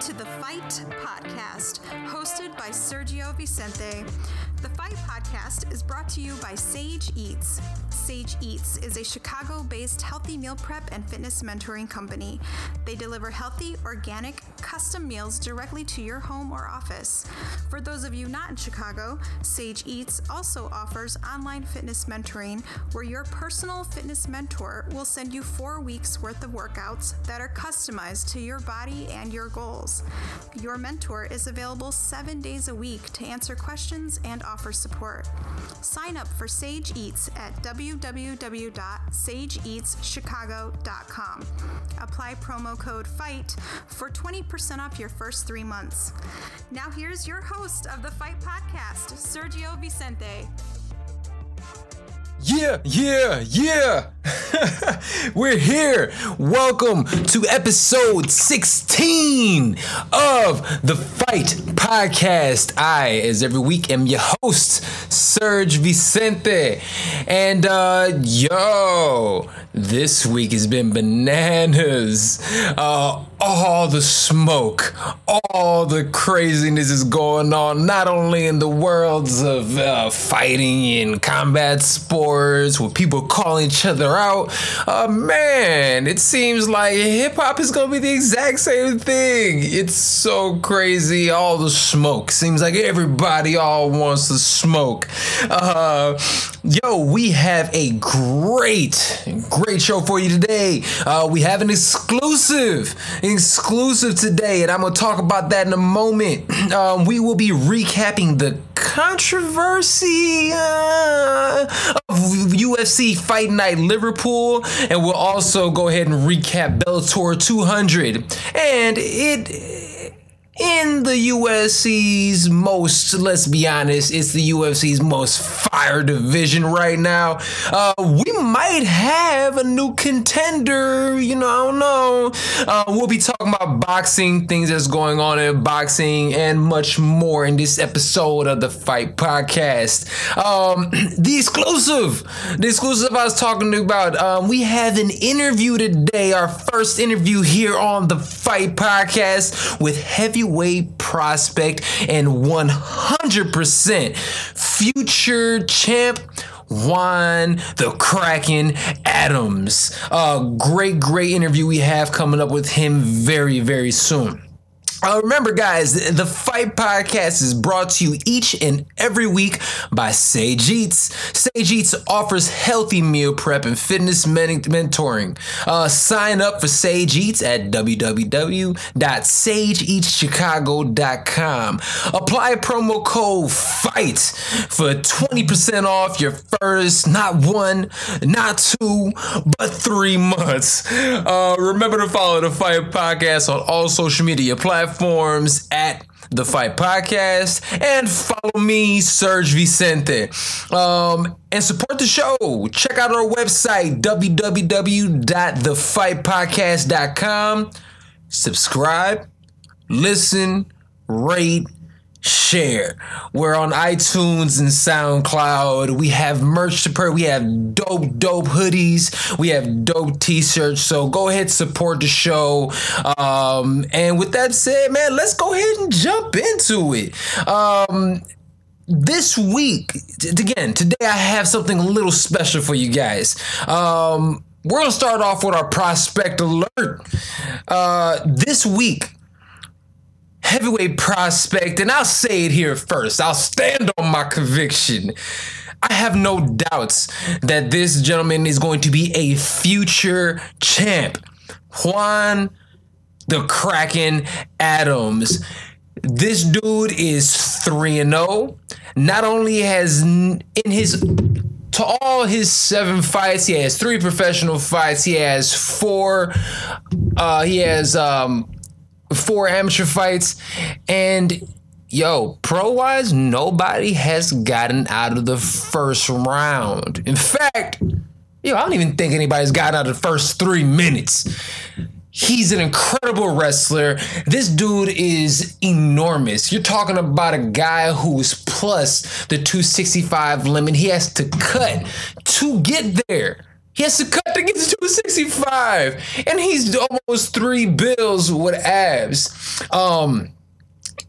to the Fight Podcast, hosted by Sergio Vicente. The Fight Podcast is brought to you by Sage Eats. Sage Eats is a Chicago based healthy meal prep and fitness mentoring company. They deliver healthy, organic, custom meals directly to your home or office. For those of you not in Chicago, Sage Eats also offers online fitness mentoring where your personal fitness mentor will send you four weeks worth of workouts that are customized to your body and your goals. Your mentor is available seven days a week to answer questions and offer support. Sign up for Sage Eats at www.sageeatschicago.com. Apply promo code FIGHT for 20% off your first three months. Now, here's your host of the Fight Podcast, Sergio Vicente. Yeah, yeah, yeah. We're here. Welcome to episode 16 of the Fight Podcast. I, as every week, am your host, Serge Vicente. And uh yo, this week has been bananas. Uh all the smoke, all the craziness is going on, not only in the worlds of uh, fighting and combat sports, with people calling each other out. Uh, man, it seems like hip hop is gonna be the exact same thing. It's so crazy. All the smoke seems like everybody all wants to smoke. Uh, yo, we have a great, great show for you today. Uh, we have an exclusive exclusive today, and I'm going to talk about that in a moment. Um, we will be recapping the controversy uh, of UFC Fight Night Liverpool, and we'll also go ahead and recap Bellator 200. And it in the UFC's most, let's be honest, it's the UFC's most fire division right now. Uh, we might have a new contender, you know, I don't know. Uh, we'll be talking about boxing, things that's going on in boxing, and much more in this episode of the Fight Podcast. Um, the exclusive, the exclusive I was talking about, um, we have an interview today, our first interview here on the Fight Podcast with heavyweight prospect and 100% future champ. Juan the Kraken Adams. Uh, great, great interview we have coming up with him very, very soon. Uh, remember, guys, the Fight Podcast is brought to you each and every week by Sage Eats. Sage Eats offers healthy meal prep and fitness mentoring. Uh, sign up for Sage Eats at www.sageeatschicago.com. Apply promo code FIGHT for 20% off your first, not one, not two, but three months. Uh, remember to follow the Fight Podcast on all social media platforms platforms at the Fight Podcast and follow me, Serge Vicente. Um, and support the show. Check out our website, www.thefightpodcast.com. Subscribe, listen, rate, share. We're on iTunes and SoundCloud. We have merch to per. We have dope, dope hoodies. We have dope t-shirts. So go ahead, support the show. Um, and with that said, man, let's go ahead and jump into it. Um, this week, again, today I have something a little special for you guys. Um, we're gonna start off with our prospect alert. Uh, this week, heavyweight prospect, and I'll say it here first. I'll stand on my conviction. I have no doubts that this gentleman is going to be a future champ. Juan the Kraken Adams. This dude is 3 and 0. Not only has in his to all his seven fights, he has three professional fights. He has four uh he has um four amateur fights, and yo, pro wise, nobody has gotten out of the first round. In fact, yo, I don't even think anybody's gotten out of the first three minutes. He's an incredible wrestler. This dude is enormous. You're talking about a guy who's plus the 265 limit. He has to cut to get there. He has to cut to get to 265, and he's almost three bills with abs. Um,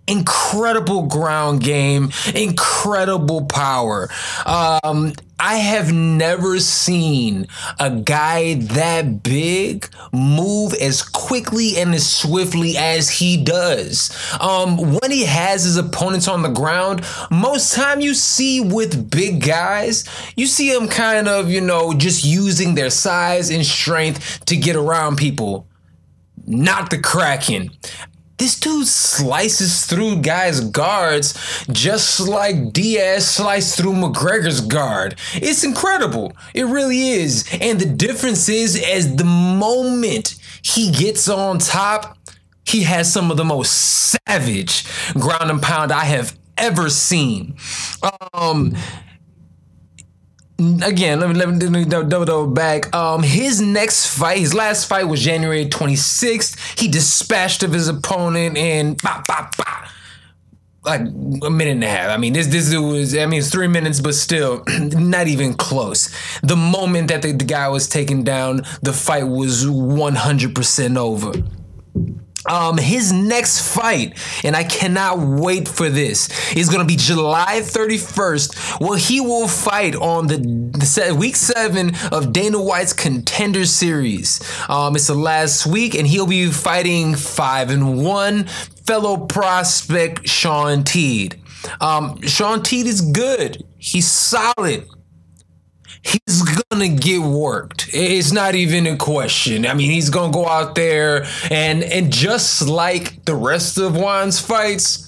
incredible ground game, incredible power. Um, I have never seen a guy that big move as quickly and as swiftly as he does. Um, when he has his opponents on the ground, most time you see with big guys, you see them kind of, you know, just using their size and strength to get around people. Not the Kraken. This dude slices through guys' guards just like Diaz sliced through McGregor's guard. It's incredible. It really is. And the difference is, as the moment he gets on top, he has some of the most savage ground and pound I have ever seen. Um, again, let me let me double double back. Um, his next fight, his last fight was January 26th. He dispatched of his opponent in bah, bah, bah, like a minute and a half. I mean, this this was I mean it's three minutes, but still not even close. The moment that the, the guy was taken down, the fight was 100% over. Um, his next fight, and I cannot wait for this, is going to be July 31st, where he will fight on the, the week seven of Dana White's Contender Series. Um, it's the last week, and he'll be fighting five and one fellow prospect Sean Teed. Um, Shaun Teed is good. He's solid he's gonna get worked. It's not even a question. I mean, he's gonna go out there and and just like the rest of Juan's fights.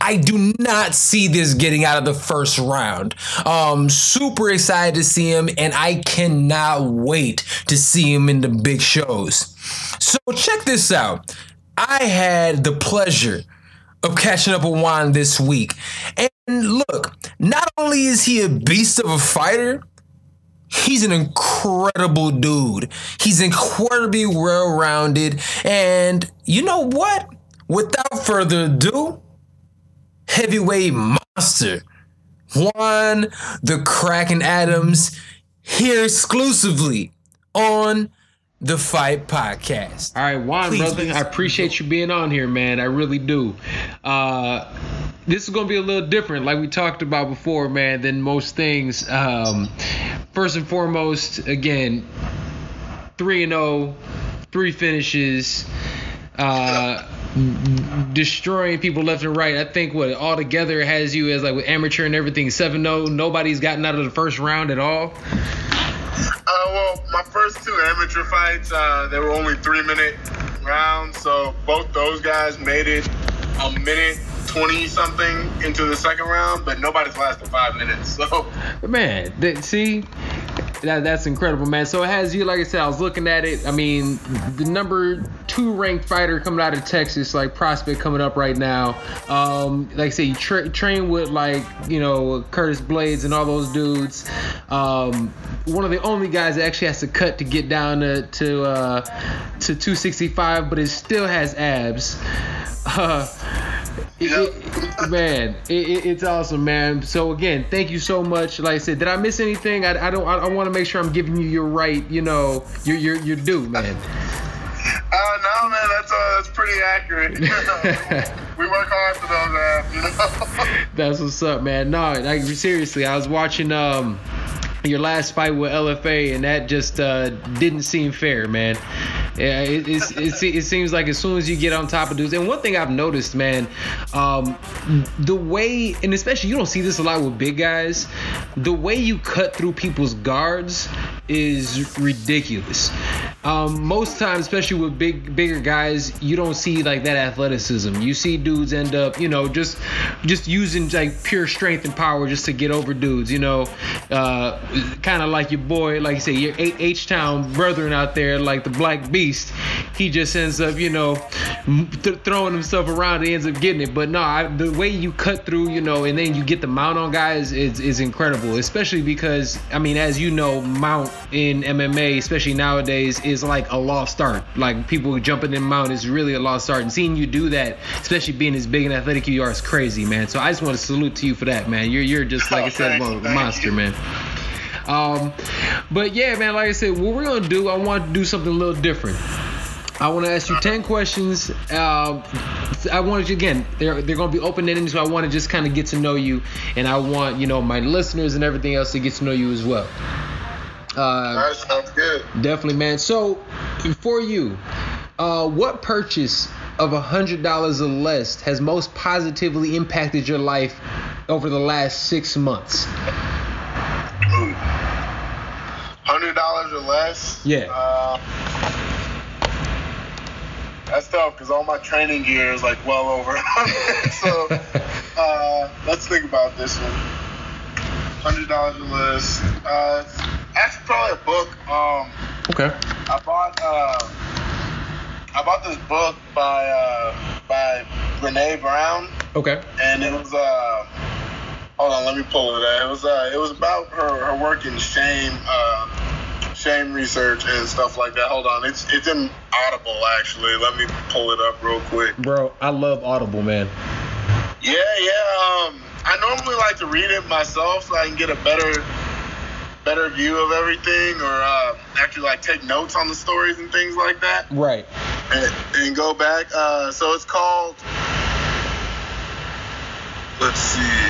I do not see this getting out of the first round. Um, super excited to see him, and I cannot wait to see him in the big shows. So check this out. I had the pleasure of catching up with Juan this week. And look, not only is he a beast of a fighter, He's an incredible dude. He's incredibly well rounded. And you know what? Without further ado, heavyweight monster Juan the Kraken Adams here exclusively on the Fight Podcast. All right, Juan, Please, brother, I appreciate you being on here, man. I really do. Uh, this is gonna be a little different, like we talked about before, man, than most things. Um, first and foremost, again, three and 0, three finishes. Uh, destroying people left and right. I think what all together has you as like with amateur and everything 7-0. Nobody's gotten out of the first round at all. Uh, well, my first two amateur fights, uh, they were only three minute rounds, so both those guys made it a minute 20 something into the second round, but nobody's lasted five minutes. So, man, see, that, that's incredible, man. So it has you, like I said, I was looking at it. I mean, the number two ranked fighter coming out of Texas, like prospect coming up right now. Um, like I say, you tra- train with like you know Curtis Blaydes and all those dudes. Um, one of the only guys that actually has to cut to get down to to, uh, to 265, but it still has abs. Uh, it, it, man, it, it's awesome, man. So again, thank you so much. Like I said, did I miss anything? I, I don't. I, I want to make sure I'm giving you your right. You know, your your your due, man. Uh, no, man, that's uh, that's pretty accurate. we work hard for those, man. You know. that's what's up, man. No, like seriously, I was watching um your last fight with LFA, and that just uh, didn't seem fair, man. Yeah, it, it, it, seems like as soon as you get on top of dudes, and one thing I've noticed, man, um, the way, and especially you don't see this a lot with big guys, the way you cut through people's guards is ridiculous. Um, most times, especially with big, bigger guys, you don't see like that athleticism. You see dudes end up, you know, just, just using like pure strength and power just to get over dudes. You know, uh, kind of like your boy, like you say, your H Town brethren out there, like the Black Beast he just ends up, you know, th- throwing himself around. and ends up getting it. But no, I, the way you cut through, you know, and then you get the mount on guys is, is incredible. Especially because, I mean, as you know, mount in MMA, especially nowadays, is like a lost art. Like people jumping in the mount is really a lost art. And seeing you do that, especially being as big and athletic you are, is crazy, man. So I just want to salute to you for that, man. You're you're just like I said, well, a monster, man. Um, but yeah, man, like I said, what we're gonna do, I want to do something a little different. I want to ask you ten questions. Uh, I want you again. They're they're gonna be open ended, so I want to just kind of get to know you, and I want you know my listeners and everything else to get to know you as well. Uh, sounds good. Definitely, man. So, for you, uh, what purchase of a hundred dollars or less has most positively impacted your life over the last six months? Hundred dollars or less. Yeah. Uh, that's tough because all my training gear is like well over. so uh, let's think about this one. Hundred dollars or less. Uh, actually, probably a book. Um, Okay. I bought uh, I bought this book by uh, by Brene Brown, Okay. and it was uh, hold on, let me pull it out. It was uh, it was about her, her work in shame uh, shame research and stuff like that. Hold on, it's it's in Audible actually. Let me pull it up real quick. Bro, I love Audible, man. Yeah, yeah. Um, I normally like to read it myself so I can get a better better view of everything, or uh, actually like take notes on the stories and things like that. Right. and, and go back. Uh, so it's called. Let's see.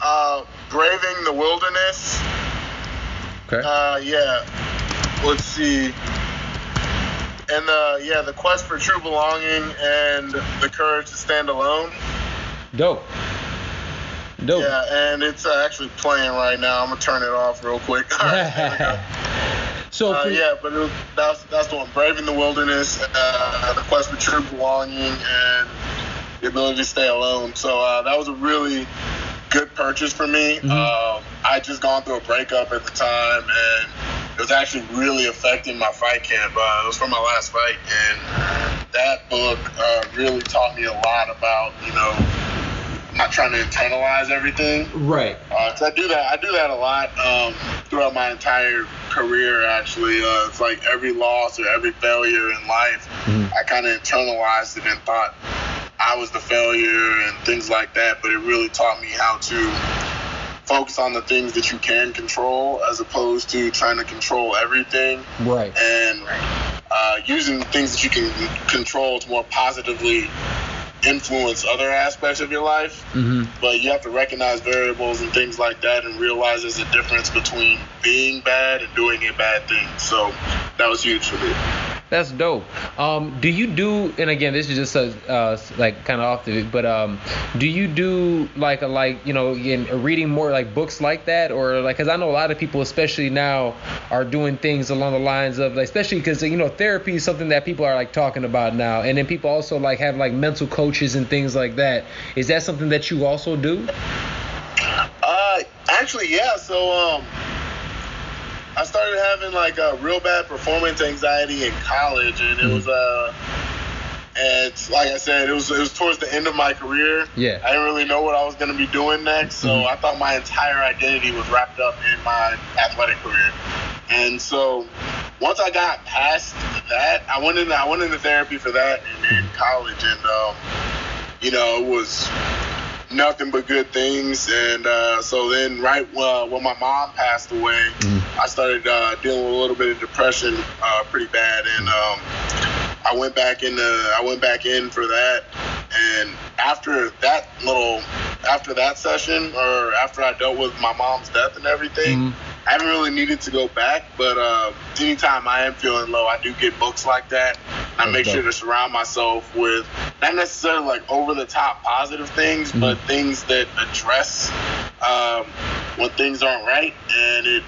Uh, Braving the Wilderness. Okay. Uh, yeah. Let's see. And uh, yeah, the quest for true belonging and the courage to stand alone. Dope. Dope. Yeah, and it's uh, actually playing right now. I'm gonna turn it off real quick. Right, there we go. so, Uh, yeah, but was, that's that's the one. Braving the wilderness, uh, the quest for true belonging, and the ability to stay alone. So uh, that was a really good purchase for me. Um, I just gone through a breakup at the time, and it was actually really affecting my fight camp. Uh, it was from my last fight, and that book uh, really taught me a lot about you know not trying to internalize everything. right. Uh, I do that. I do that a lot um, throughout my entire career. Actually, uh, it's like every loss or every failure in life, I kind of internalized it and thought I was the failure and things like that. But it really taught me how to focus on the things that you can control, as opposed to trying to control everything Right. and uh, using things that you can control to more positively influence other aspects of your life hmm but you have to recognize variables and things like that and realize there's a difference between being bad and doing a bad thing. So that was huge for me. That's dope. Um, do you do? And again, this is just a, uh, like kind of off the. But um, do you do like a like you know reading more like books like that or like because I know a lot of people, especially now, are doing things along the lines of like especially because you know therapy is something that people are like talking about now, and then people also like have like mental coaches and things like that. Is that something that you also do? Uh, actually, yeah. So um, I started having like a real bad performance anxiety in college, and it was uh, and like I said, it was it was towards the end of my career. Yeah. I didn't really know what I was gonna be doing next, so Mhm. I thought my entire identity was wrapped up in my athletic career. And so once I got past that, I went into I went into therapy for that in, in college, and um, you know, it was nothing but good things. And uh, so then, right uh, when my mom passed away, I started uh, dealing with a little bit of depression, uh, pretty bad, and um, I went back in. I went back in for that, and after that little, after that session, or after I dealt with my mom's death and everything. Mhm. I haven't really needed to go back, but uh, anytime I am feeling low, I do get books like that. I That's make sure to surround myself with not necessarily like over the top positive things, Mm-hmm. but things that address um, when things aren't right, and it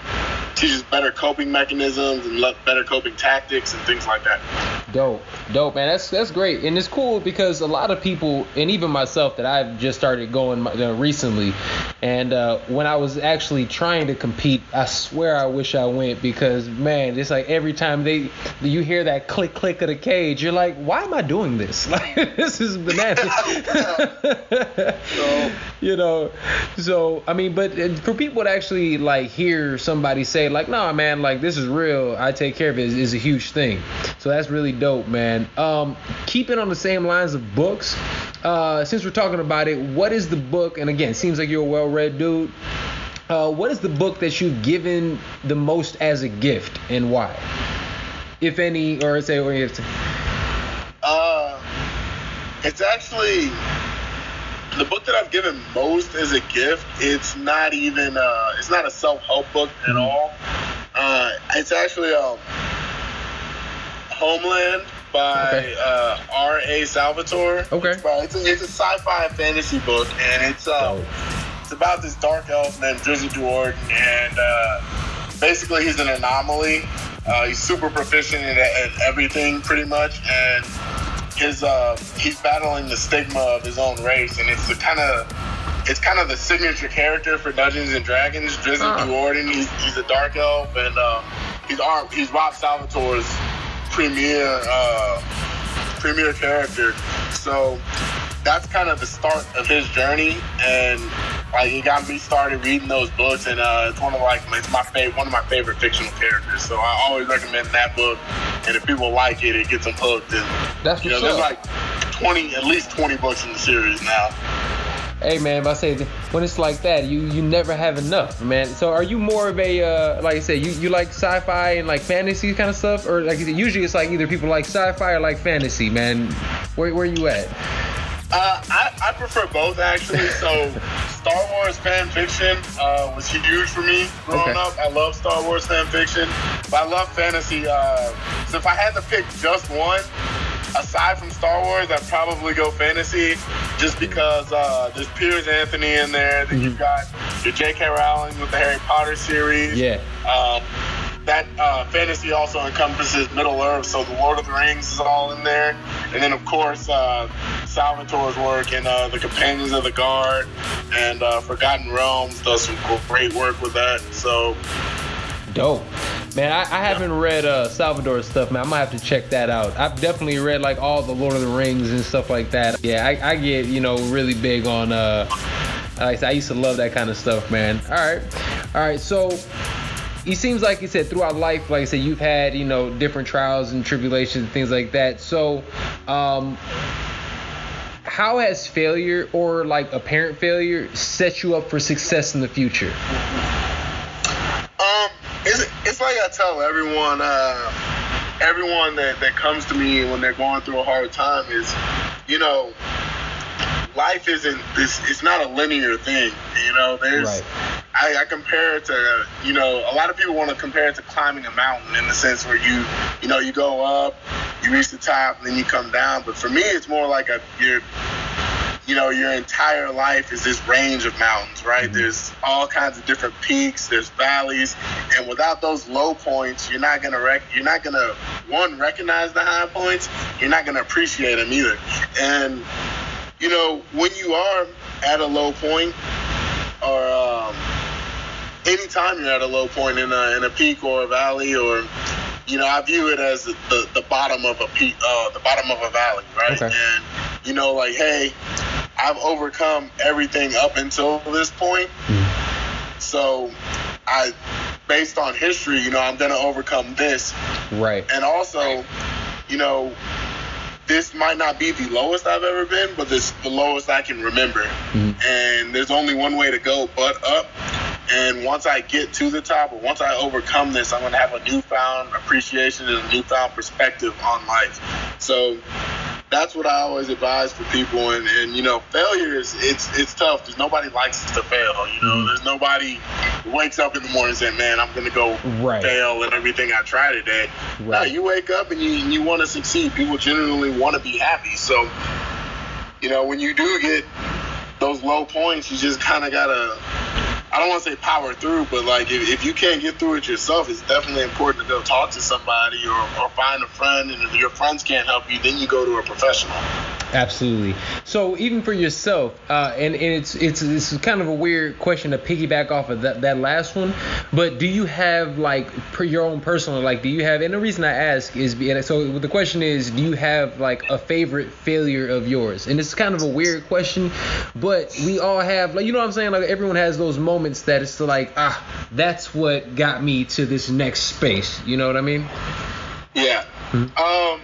teaches better coping mechanisms and better coping tactics and things like that. Dope, dope, man. That's that's great, and it's cool because a lot of people, and even myself, that I've just started going uh, recently, and uh, when I was actually trying to compete, I swear I wish I went because man, it's like every time they you hear that click click of the cage, you're like, why am I doing this? Like this is bananas. So you know so i mean but uh, for people to actually like hear somebody say like nah man like this is real i take care of it is, is a huge thing so that's really dope man um keeping on the same lines of books uh since we're talking about it what is the book and again seems like you're a well-read dude uh, what is the book that you've given the most as a gift and why? If any, or say, or if Uh, it's actually the book that I've given most as a gift. It's not even. Uh, it's not a self-help book at all. Uh, it's actually um, Homeland by Okay. uh, R.A. Salvatore. Okay. It's, by- it's, a, it's a sci-fi fantasy book, and it's uh, Dope. it's about this dark elf named Drizzt Do'Urden, and uh, basically he's an anomaly. Uh, he's super proficient at, at everything, pretty much, and his uh, he's battling the stigma of his own race, and it's the kind of it's kind of the signature character for Dungeons and Dragons. Drizzt Huh. Do'Urden, he's, he's a dark elf, and um, he's Ar- he's Rob Salvatore's premier uh, premier character. So that's kind of the start of his journey, and like it got me started reading those books, and uh, it's one of like it's my favorite one of my favorite fictional characters. So I always recommend that book, and if people like it, it gets them hooked. And That's you know, what's there's like twenty, at least twenty books in the series now. Hey man, I say when it's like that, you you never have enough, man. So are you more of a uh, like I said, you, you like sci-fi and like fantasy kind of stuff, or like said, usually it's like either people like sci-fi or like fantasy, man. Where where you at? Uh, I, I prefer both actually. So, Star Wars fan fiction uh, was huge for me growing Okay. up. I love Star Wars fan fiction, but I love fantasy. Uh, so, if I had to pick just one, aside from Star Wars, I'd probably go fantasy, just because uh, there's Piers Anthony in there. Then you've got your J.K. Rowling with the Harry Potter series. Yeah. Um, that uh, fantasy also encompasses Middle Earth, so the Lord of the Rings is all in there, and then of course uh, Salvatore's work and uh, the Companions of the Guard and uh, Forgotten Realms does some great work with that. So Dope. Man, I, I haven't read uh, Salvatore's stuff, man. I might have to check that out. I've definitely read like all the Lord of the Rings and stuff like that. Yeah, I, I get, you know, really big on uh like I said, I used to love that kind of stuff, man. All right. All right, so it seems like you said throughout life, like I said, you've had, you know, different trials and tribulations and things like that. So um how has failure or like apparent failure set you up for success in the future? Um, it's, it's like I tell everyone, uh, everyone that, that comes to me when they're going through a hard time is, you know, life isn't this. It's not a linear thing. You know, there's. Right. I, I compare it to, you know, a lot of people want to compare it to climbing a mountain in the sense where you, you know, you go up, you reach the top, and then you come down. But for me, it's more like a you're you know, your entire life is this range of mountains, right? There's all kinds of different peaks, there's valleys, and without those low points, you're not gonna rec- you're not gonna one recognize the high points, you're not gonna appreciate them either. And you know, when you are at a low point, or um, anytime you're at a low point in a in a peak or a valley, or you know, I view it as the, the, the bottom of a peak, uh, the bottom of a valley, right? Okay. And you know, like, hey, I've overcome everything up until this point. So, I, based on history, you know, I'm gonna overcome this, Right. and also, you know, this might not be the lowest I've ever been, but this the lowest I can remember. Mm-hmm. And there's only one way to go, but up. And once I get to the top, or once I overcome this, I'm gonna have a newfound appreciation and a newfound perspective on life. So that's what I always advise for people. And, and you know, failure is it's it's tough because nobody likes to fail. You know, mm-hmm. there's nobody who wakes up in the morning and say, "Man, I'm gonna go Right. fail at everything I try today." No, you wake up and you you want to succeed. People generally want to be happy. So, you know, when you do get those low points, you just kind of gotta. I don't want to say power through, but like if, if you can't get through it yourself, it's definitely important to go talk to somebody or, or find a friend. And if your friends can't help you, then you go to a professional. Absolutely. So even for yourself, uh, and, and it's it's it's kind of a weird question to piggyback off of that, that last one, but do you have like per your own personal like do you have and the reason I ask is so the question is do you have like a favorite failure of yours? And it's kind of a weird question, but we all have like you know what I'm saying like everyone has those moments that it's like ah that's what got me to this next space. You know what I mean? Yeah. Um.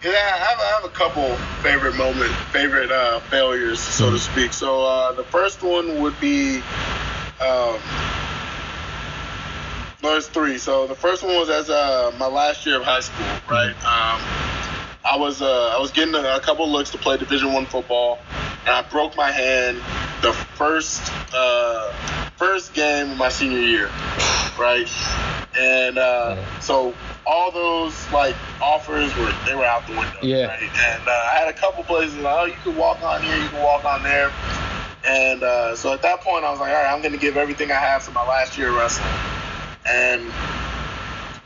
Yeah, I have, I have a couple favorite moment, favorite uh, failures, so to speak. So uh, the first one would be Um, there's three. So the first one was as uh, my last year of high school, right? Um, I was uh, I was getting a, a couple looks to play Division One football, and I broke my hand the first uh, first game of my senior year, right? And uh, so all those like offers were they were out the window, Yeah. right? And uh, I had a couple places like, oh, you can walk on here, you can walk on there. And uh, so at that point, I was like, all right, I'm going to give everything I have to my last year of wrestling. And,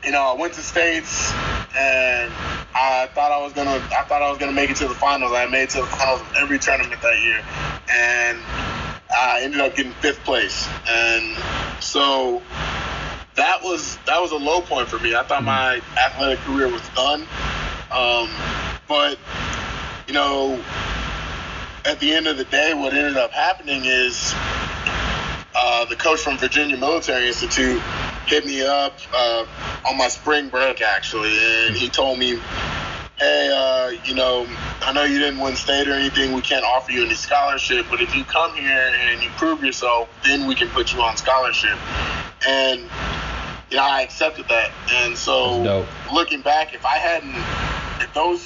you know, I went to states and I thought I was gonna I thought I was gonna make it to the finals. I made it to the finals of every tournament that year. And I ended up getting fifth place. And so that was that was a low point for me. I thought my athletic career was done. Um, but you know, at the end of the day, what ended up happening is uh, the coach from Virginia Military Institute hit me up uh, on my spring break actually, and he told me, "Hey, uh, you know, I know you didn't win state or anything. We can't offer you any scholarship, but if you come here and you prove yourself, then we can put you on scholarship." And you know, I accepted that, and so looking back, if I hadn't, if those,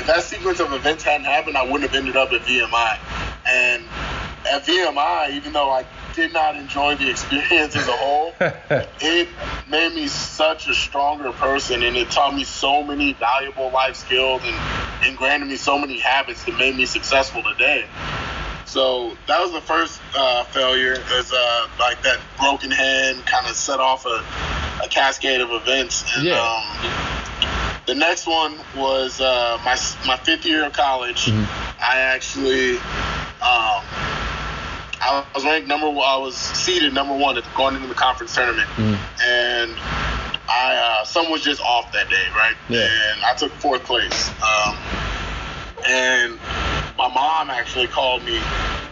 if that sequence of events hadn't happened, I wouldn't have ended up at VMI. And at VMI, even though I did not enjoy the experience as a whole, it made me such a stronger person, and it taught me so many valuable life skills and, granted me so many habits that made me successful today. So that was the first uh, failure. Is uh, like that broken hand kind of set off a, a cascade of events. And Yeah. um, the next one was uh, my my fifth year of college. I actually um, I was ranked number one. I was seeded number one at going into the conference tournament, and I uh, someone was just off that day, right? Yeah. And I took fourth place. Um, and my mom actually called me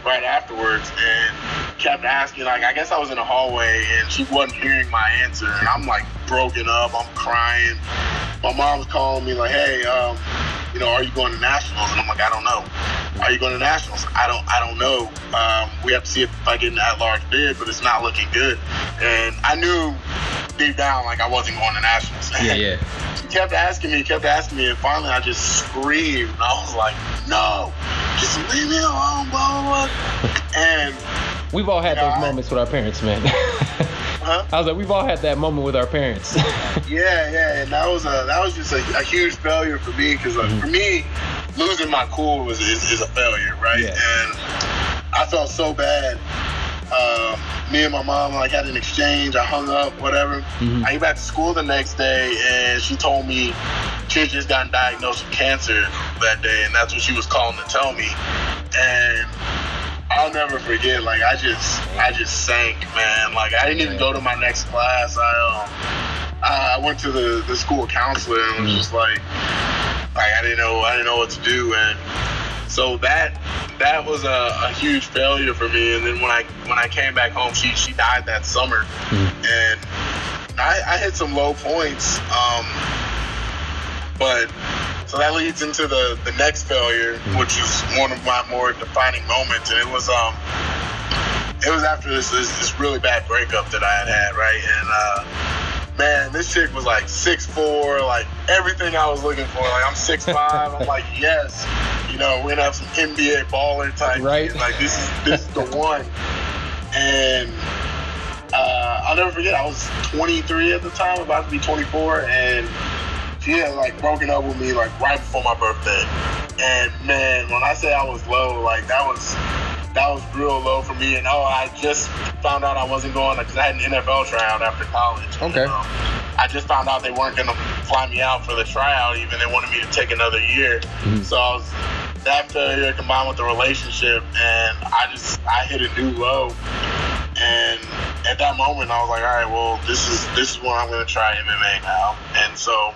right afterwards and kept asking like I guess I was in the hallway and she wasn't hearing my answer and I'm like broken up I'm crying my mom's calling me like hey um you know are you going to nationals and I'm like I don't know are you going to nationals I don't I don't know um, we have to see if I get an at-large bid but it's not looking good and I knew deep down like I wasn't going to nationals Yeah, yeah. she kept asking me, kept asking me, and finally I just screamed. And I was like, no, just leave me alone, blah, blah, blah. And, We've all had those I- moments with our parents, man. huh? I was like, we've all had that moment with our parents. Yeah, yeah, and that was a that was just a, a huge failure for me because like, for me, losing my cool was is, is a failure, right? Yeah. And I felt so bad. Um, me and my mom like had an exchange. I hung up, whatever. I get back to school the next day, and she told me she had just gotten diagnosed with cancer that day, and that's what she was calling to tell me. And I'll never forget. Like I just, I just sank, man. Like I didn't even go to my next class. I um, I went to the the school counselor and was just like, like I didn't know, I didn't know what to do, and so that that was a, a huge failure for me. And then when I when I came back home, she she died that summer, and I, I hit some low points. Um, but so that leads into the the next failure, which is one of my more defining moments, and it was um it was after this this, this really bad breakup that I had had, right? And uh, man, this chick was like six four, like everything I was looking for. Like I'm six five. I'm like yes, you know we're gonna have some NBA baller type. Right. shit. Like this is this is the one. And uh, I'll never forget. I was 23 at the time, about to be 24, and she had like broken up with me like right before my birthday. And man, when I say I was low, like that was that was real low for me. And oh, I just found out I wasn't going because I had an NFL tryout after college. Okay. And, um, I just found out they weren't gonna fly me out for the tryout. Even they wanted me to take another year. So I was that failure combined with the relationship, and I just I hit a new low. And at that moment, I was like, all right, well, this is this is when I'm gonna try MMA now. And so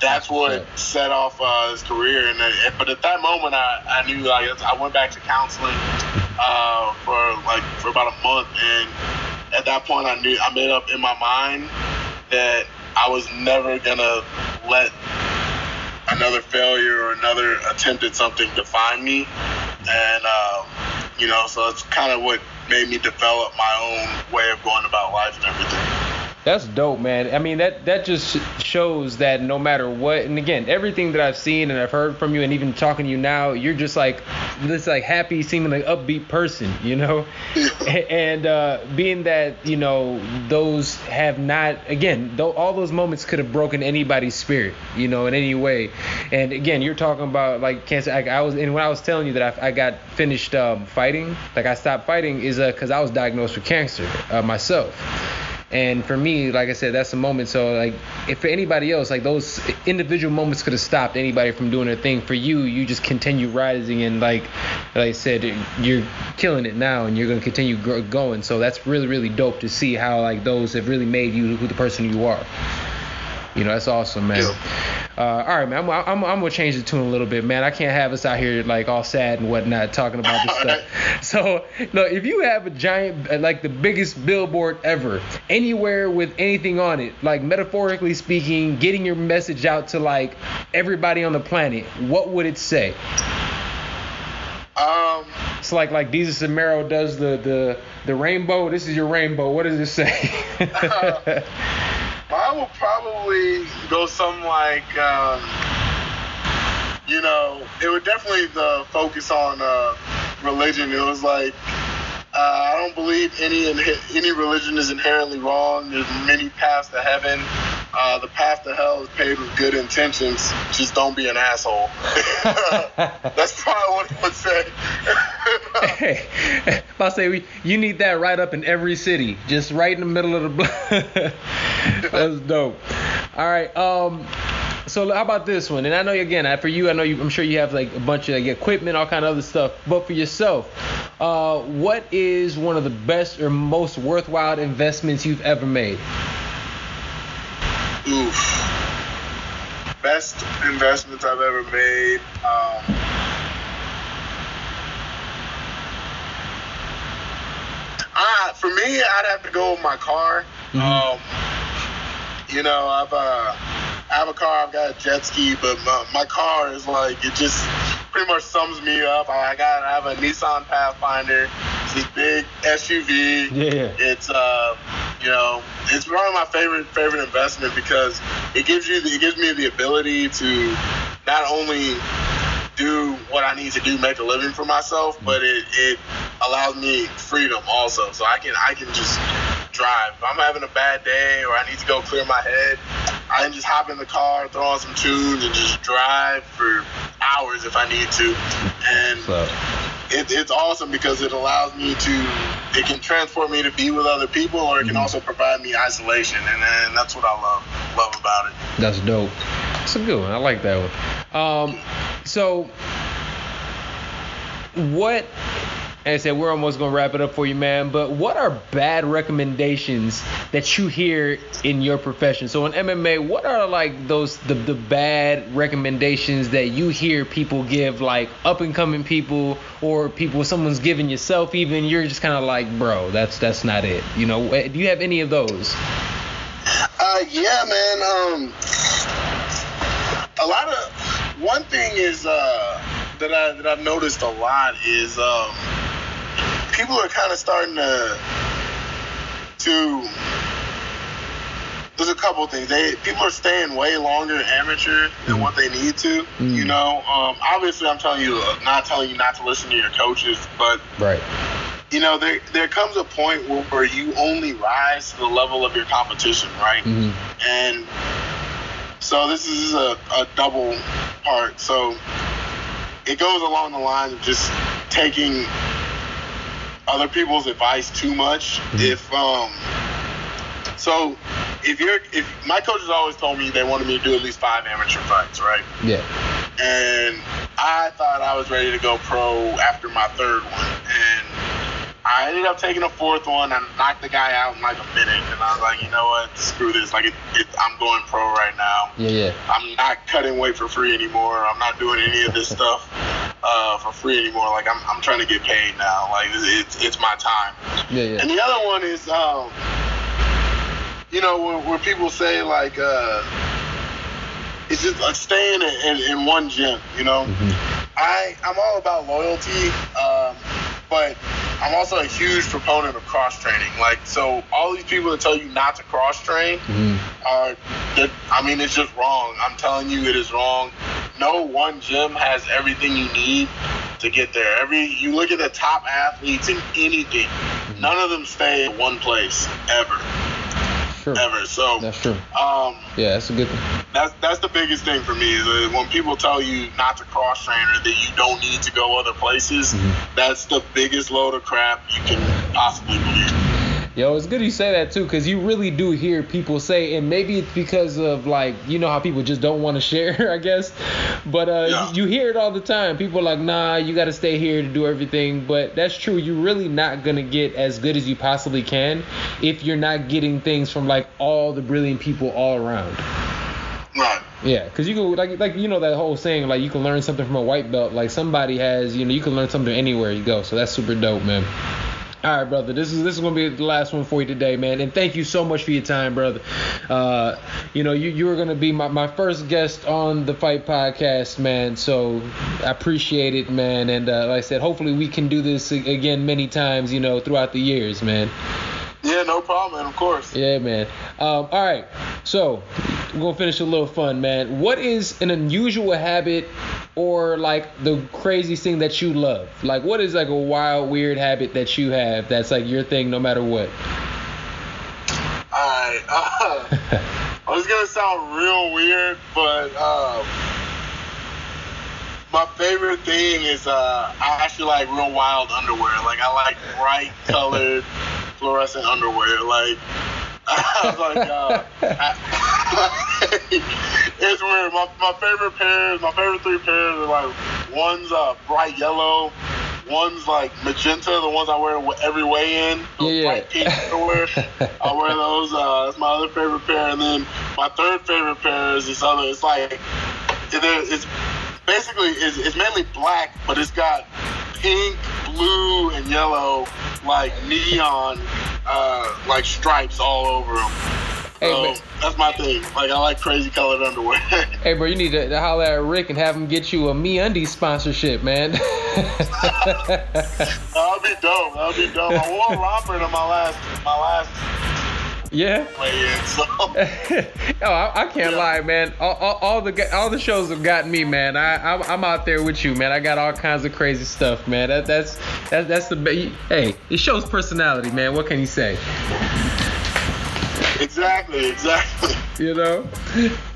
that's what set off uh, his career. And uh, but at that moment, I, I knew like I went back to counseling uh, for like for about a month, and at that point, I knew I made up in my mind that I was never gonna let another failure or another attempt at something define me. And um, you know, so it's kind of what made me develop my own way of going about life and everything. That's dope, man. I mean, that that just shows that no matter what, and again, everything that I've seen and I've heard from you, and even talking to you now, you're just like this like happy, seeming like upbeat person, you know. and uh, being that you know those have not, again, though all those moments could have broken anybody's spirit, you know, in any way. And again, you're talking about like cancer. I, I was, and when I was telling you that I, I got finished um, fighting, like I stopped fighting, is because uh, I was diagnosed with cancer uh, myself. And for me, like I said, that's a moment. So like, if for anybody else, like those individual moments could have stopped anybody from doing their thing. For you, you just continue rising and like, like I said, you're killing it now, and you're gonna continue going. So that's really, really dope to see how like those have really made you who the person you are. You know, that's awesome, man. Uh, all right, man. I'm, I'm, I'm, gonna change the tune a little bit, man. I can't have us out here like all sad and whatnot talking about this stuff. So, look, if you have a giant, uh, like the biggest billboard ever, anywhere with anything on it, like metaphorically speaking, getting your message out to like everybody on the planet, what would it say? Um. It's like like Jesus and Mero does the the the rainbow. This is your rainbow. What does it say? uh, Mine will probably go something like, um, you know, it would definitely the focus on uh, religion. It was like, uh, I don't believe any any religion is inherently wrong. There's many paths to heaven. Uh, the path to hell is paved with good intentions. Just don't be an asshole. That's probably what I would say. hey, I say we, you need that right up in every city, just right in the middle of the block. That's dope. All right. Um. So how about this one? And I know again, for you, I know you, I'm sure you have like a bunch of like equipment, all kind of other stuff. But for yourself, uh, what is one of the best or most worthwhile investments you've ever made? Oof. Best investments I've ever made. Um, ah, for me, I'd have to go with my car. Mm-hmm. Um, you know, I've uh, I have a car, I've got a jet ski, but my, my car is like it just pretty much sums me up. I got I have a Nissan Pathfinder. It's this big SUV. Yeah. It's uh you know, it's one of my favorite favorite investment because it gives you the, it gives me the ability to not only do what I need to do, make a living for myself, but it, it allows me freedom also. So I can I can just drive. If I'm having a bad day or I need to go clear my head, I can just hop in the car, throw on some tunes, and just drive for hours if I need to. And so it, it's awesome because it allows me to it can transport me to be with other people or it can mm-hmm. also provide me isolation and, and that's what I love love about it. That's dope. That's a good one. I like that one. Um, so what and I said we're almost gonna wrap it up for you, man. But what are bad recommendations that you hear in your profession? So in MMA, what are like those the, the bad recommendations that you hear people give, like up and coming people or people someone's giving yourself even you're just kind of like, bro, that's that's not it. You know, eh, do you have any of those? Uh, yeah, man. Um, a lot of one thing is uh that I that I've noticed a lot is um people are kind of starting to to there's a couple of things. They people are staying way longer amateur than what they need to. mm You know, um, obviously, I'm telling you, uh, not telling you not to listen to your coaches, but right. You know, there there comes a point where, where you only rise to the level of your competition, right? mm And so this is a, a double part. So it goes along the lines of just taking other people's advice too much. Mm-hmm. If um, so if you're if my coaches always told me they wanted me to do at least five amateur fights, right? Yeah. And I thought I was ready to go pro after my third one, and I ended up taking a fourth one. I knocked the guy out in like a minute, and I was like, you know what, screw this. Like, it, it, I'm going pro right now. Yeah, yeah. I'm not cutting weight for free anymore. I'm not doing any of this stuff uh, for free anymore. Like, I'm, I'm trying to get paid now. Like, it's it's my time. Yeah, yeah. And the other one is, um, you know, where, where people say like, uh, it's just like staying in, in, in one gym. You know, mm-hmm. I I'm all about loyalty, um, but I'm also a huge proponent of cross training. Like, so all these people that tell you not to cross train are, they're- I mean, it's just wrong. I'm telling you, it is wrong. No one gym has everything you need to get there. Every you look at the top athletes in anything, none of them stay in one place ever, True. ever. So, That's true. um, Yeah, that's a good thing. that's that's the biggest thing for me is when people tell you not to cross train or that you don't need to go other places, that's the biggest load of crap you can possibly believe. Yo, it's good you say that too, because you really do hear people say, and maybe it's because of like, you know how people just don't want to share, I guess. But uh, Yeah. you hear it all the time. People are like, nah, you got to stay here to do everything. But that's true. You're really not gonna get as good as you possibly can if you're not getting things from like all the brilliant people all around. Right. Yeah, because you can like like you know that whole saying like you can learn something from a white belt. Like somebody has, you know, you can learn something anywhere you go. So that's super dope, man. All right, brother. This is this is gonna be the last one for you today, man. And thank you so much for your time, brother. Uh, you know, you you were gonna be my, my first guest on the Fight Podcast, man. So I appreciate it, man. And uh, like I said, hopefully we can do this again many times, you know, throughout the years, man. Yeah, no problem, man. Of course. Yeah, man. Um, all right. So we're gonna finish a little fun, man. What is an unusual habit or like the craziest thing that you love? Like what is like a wild, weird habit that you have that's like your thing no matter what? Alright. Uh, I was gonna sound real weird, but um, my favorite thing is uh, I actually like real wild underwear. Like I like bright colored fluorescent underwear. Like I was like, uh, I, it's weird. My, my favorite pairs, my favorite three pairs are like one's uh, bright yellow, one's like magenta, the ones I wear every way in. Yeah. Bright pink underwear. I wear those. Uh, that's my other favorite pair, and then my third favorite pair is this other. It's like it- it's basically it's, it's mainly black, but it's got pink, blue, and yellow like neon uh, like stripes all over them. Hey, so man. that's my thing. Like I like crazy colored underwear. Hey, bro, you need to, to holler at Rick and have him get you a Me Undies sponsorship, man. That'll be dope. That'll be dope. I wore a romper in my last my last yeah. weigh-in, so. oh, I, I can't Yeah. lie, man. All, all, all the all the shows have gotten me, man. I I'm, I'm out there with you, man. I got all kinds of crazy stuff, man. That that's that, that's the hey. It shows personality, man. What can you say? Exactly, exactly. You know,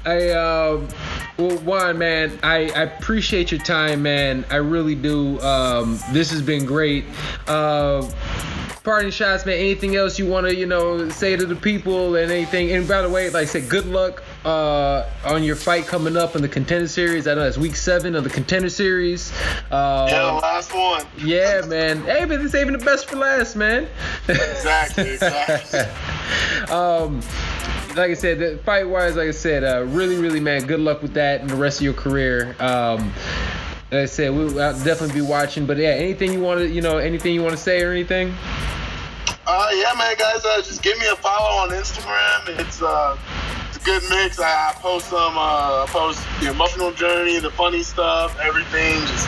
I um. Well, Juan, man, I, I appreciate your time, man. I really do. Um, this has been great. Uh, parting shots, man. Anything else you want to, you know, say to the people and anything? And by the way, like I said, good luck uh, on your fight coming up in the contender series. I know it's week seven of the contender series. Uh, Yeah, the last one. yeah, man. Hey, man, they're saving the best for last, man. Exactly, exactly. um, like I said, the fight wise, like I said, uh, really, really, man, good luck with that and the rest of your career. Um, like I said, we'll definitely be watching. But yeah, anything you want to, you know, anything you want to say or anything? Uh, yeah, man, guys, uh, just give me a follow on Instagram. It's uh, it's a good mix. I, I post some, uh, I post the emotional journey, the funny stuff, everything. Just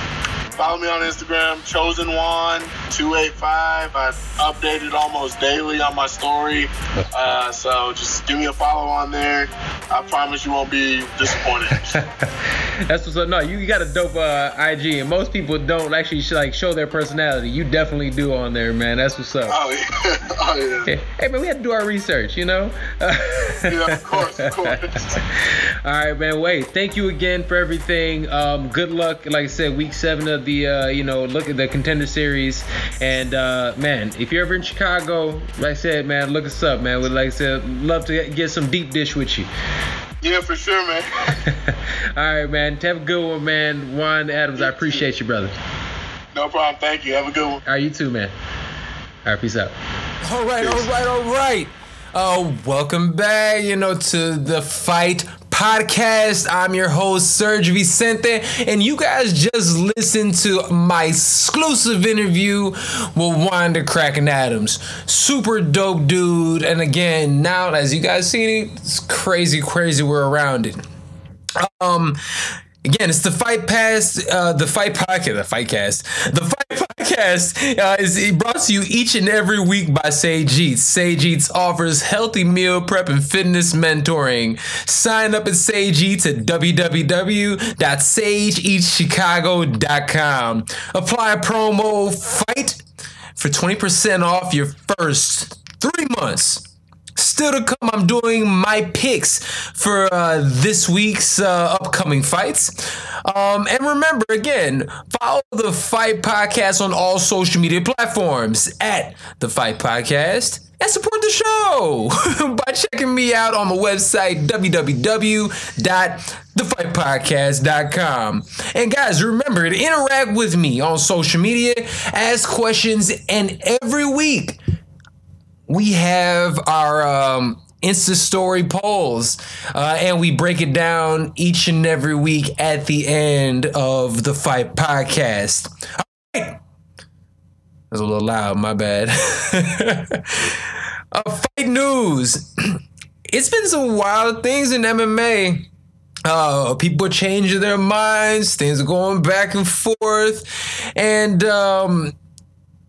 follow me on Instagram, Chosen One two eight five. I update it almost daily on my story. Uh, so just give me a follow on there. I promise you won't be disappointed. That's what's up. No, you got a dope uh, IG, and most people don't actually like show their personality. You definitely do on there, man. That's what's up. oh yeah, oh yeah. Hey, man, we had to do our research, you know. Yeah, of course, of course. All right, man. Wait, thank you again for everything. Um, good luck. Like I said, week seven of the, uh, you know, look at the contender series. And uh, man, if you're ever in Chicago, like I said, man, look us up, man. We'd like I said, love to get some deep dish with you. Yeah, for sure, man. All right, man. Have a good one, man. Juan Adams, I appreciate you, brother. No problem. Thank you. Have a good one. All right, you too, man. All right, peace out. All right, all right, all right. Uh, welcome back, you know, to the Fight Podcast. I'm your host, Serge Vicente, and you guys just listened to my exclusive interview with Juan The Kraken Adams. Super dope dude. And again, now as you guys see, it's crazy, crazy we're around it. Um, again, it's the Fight Pass, uh, the Fight Podcast, the Fight Cast, the Fight Podcast. uh, is brought to you each and every week by Sage Eats. Sage Eats offers healthy meal prep and fitness mentoring. Sign up at Sage Eats at www.sageeatschicago.com. Apply promo FIGHT for 20% off your first three months. Still to come, I'm doing my picks for uh, this week's uh, upcoming fights. Um, and remember, again, follow the Fight Podcast on all social media platforms at the Fight Podcast and support the show by checking me out on the website www.thefightpodcast.com. And guys, remember to interact with me on social media, ask questions, and every week we have our um, Insta story polls, uh, and we break it down each and every week at the end of the Fight Podcast. All right. That's a little loud, my bad. uh, fight news. It's been some wild things in MMA. Uh, people are changing their minds. Things are going back and forth. And um,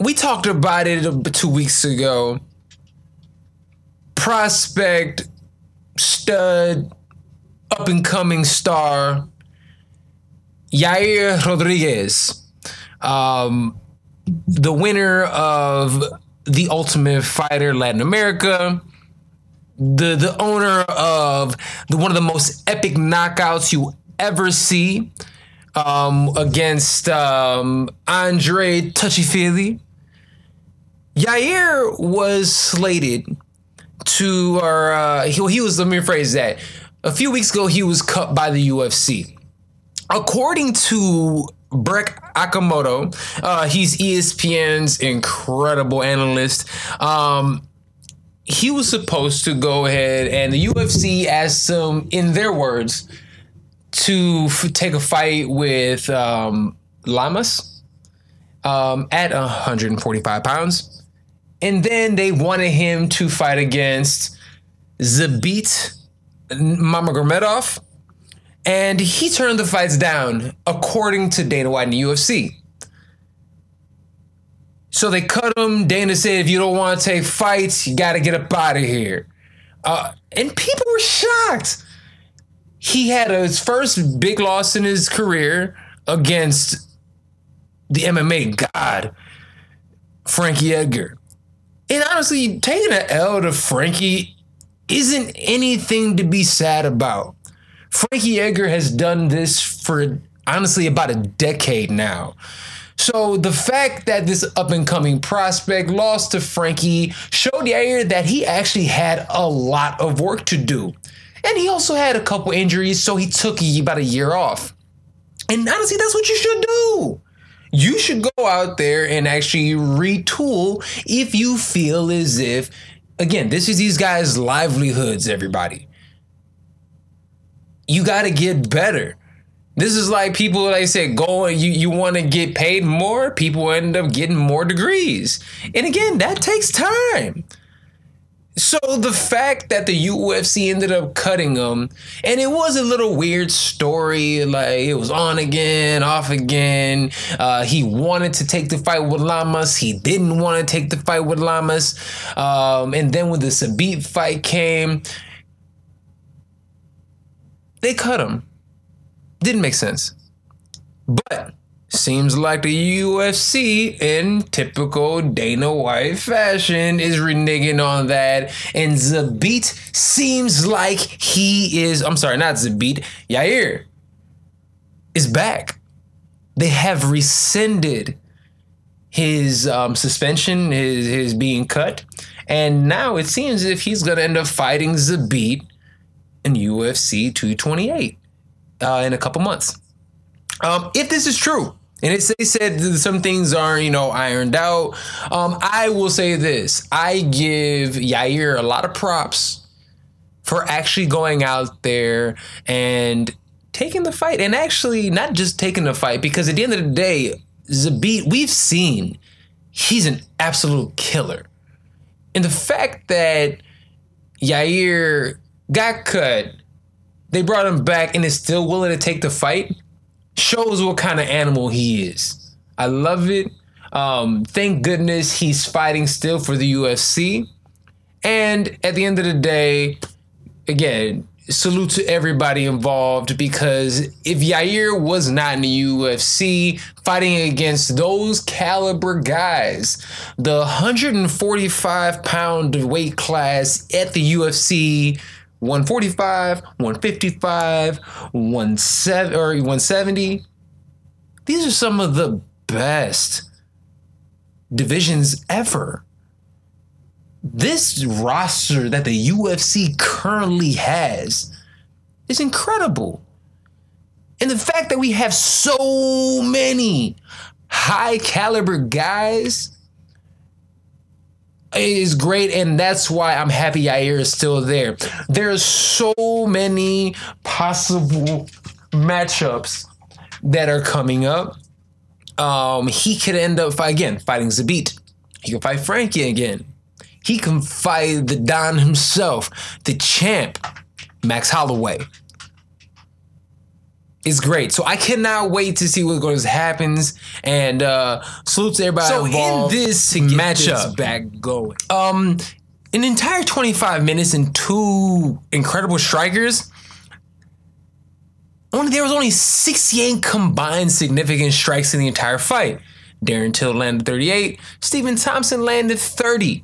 we talked about it two weeks ago prospect, stud, up and coming star, Yair Rodriguez, um, the winner of the Ultimate Fighter Latin America, the the owner of the one of the most epic knockouts you ever see um, against um, Andre Touchy Yair was slated to our uh, he, he was let me rephrase that. A few weeks ago, he was cut by the UFC. According to Brett Okamoto, uh, he's ESPN's incredible analyst. Um, he was supposed to go ahead, and the UFC asked him, in their words, to f- take a fight with um, Lamas um, at 145 pounds. And then they wanted him to fight against Zabit Mamagomedov. And he turned the fights down, according to Dana White and the UFC. So they cut him. Dana said, if you don't want to take fights, you got to get up out of here. Uh, and people were shocked. He had his first big loss in his career against the MMA god, Frankie Edgar. And honestly, taking an L to Frankie isn't anything to be sad about. Frankie Edgar has done this for honestly about a decade now. So the fact that this up and coming prospect lost to Frankie showed Yair that he actually had a lot of work to do. And he also had a couple injuries, so he took about a year off. And honestly, that's what you should do you should go out there and actually retool if you feel as if, again, this is these guys' livelihoods, everybody. You got to get better. This is like people, like I said, go you, you want to get paid more, people end up getting more degrees. And again, that takes time. So the fact that the UFC ended up cutting him, and it was a little weird story, like it was on again, off again. Uh, he wanted to take the fight with Lamas, he didn't want to take the fight with Lamas, um, and then when the Zabit fight came, they cut him. Didn't make sense, but Seems like the UFC, in typical Dana White fashion, is reneging on that. And Zabit seems like he is, I'm sorry, not Zabit, Yair is back. They have rescinded his um, suspension, his, his being cut. And now it seems as if he's going to end up fighting Zabit in UFC 228 uh, in a couple months. Um, if this is true, and it's they said some things are you know ironed out. Um, I will say this: I give Yair a lot of props for actually going out there and taking the fight, and actually not just taking the fight because at the end of the day, Zabit we've seen he's an absolute killer, and the fact that Yair got cut, they brought him back and is still willing to take the fight shows what kind of animal he is. I love it. Um, thank goodness he's fighting still for the UFC. And at the end of the day, again, salute to everybody involved because if Yair was not in the UFC fighting against those caliber guys, the 145 pound weight class at the UFC 145, 155, 17 or 170. These are some of the best divisions ever. This roster that the UFC currently has is incredible. And the fact that we have so many high caliber guys is great, and that's why I'm happy Yair is still there. There's so many possible matchups that are coming up. Um, he could end up again fighting Zabit. He can fight Frankie again. He can fight the Don himself, the champ, Max Holloway. It's great. So I cannot wait to see what goes happens. And uh salute to everybody So in this to get matchup- this back going. Um an entire 25 minutes and two incredible strikers. Only there was only 68 combined significant strikes in the entire fight. Darren Till landed 38. Stephen Thompson landed 30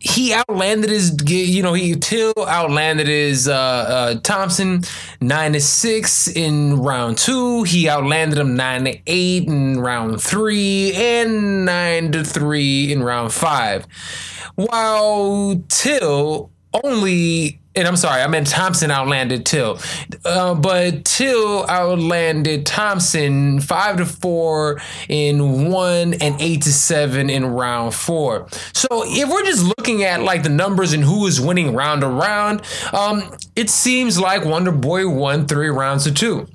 he outlanded his you know he Till outlanded his uh, uh Thompson nine to six in round two. He outlanded him nine to eight in round three and nine to three in round five. While Till only and I'm sorry, I meant Thompson outlanded Till, uh, but Till outlanded Thompson five to four in one and eight to seven in round four. So if we're just looking at like the numbers and who is winning round to round, um, it seems like Wonder Boy won three rounds to two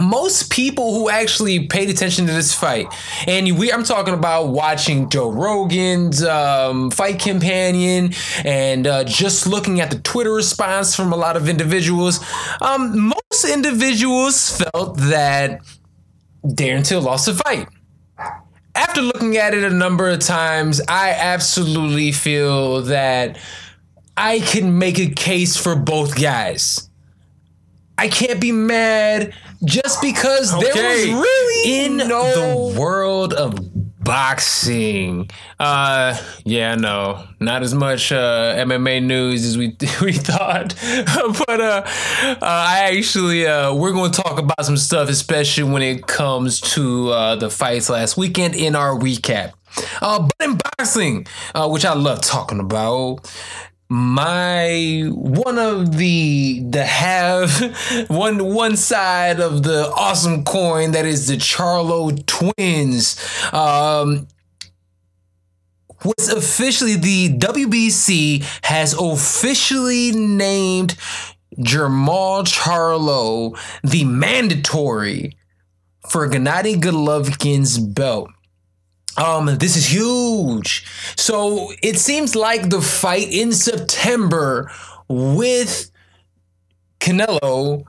most people who actually paid attention to this fight, and we I'm talking about watching Joe Rogan's um, fight companion and uh, just looking at the Twitter response from a lot of individuals. Um, most individuals felt that Darren Till lost the fight. After looking at it a number of times, I absolutely feel that I can make a case for both guys. I can't be mad just because there was really in no- the world of boxing. Uh, yeah, no, not as much uh, MMA news as we we thought, but uh, uh, I actually uh, we're going to talk about some stuff, especially when it comes to uh, the fights last weekend in our recap. Uh, but in boxing, uh, which I love talking about, my one of the the have one one side of the awesome coin that is the Charlo twins um was officially the WBC has officially named Jermall Charlo the mandatory for Gennady Golovkin's belt. Um, this is huge. So it seems like the fight in September with Canelo,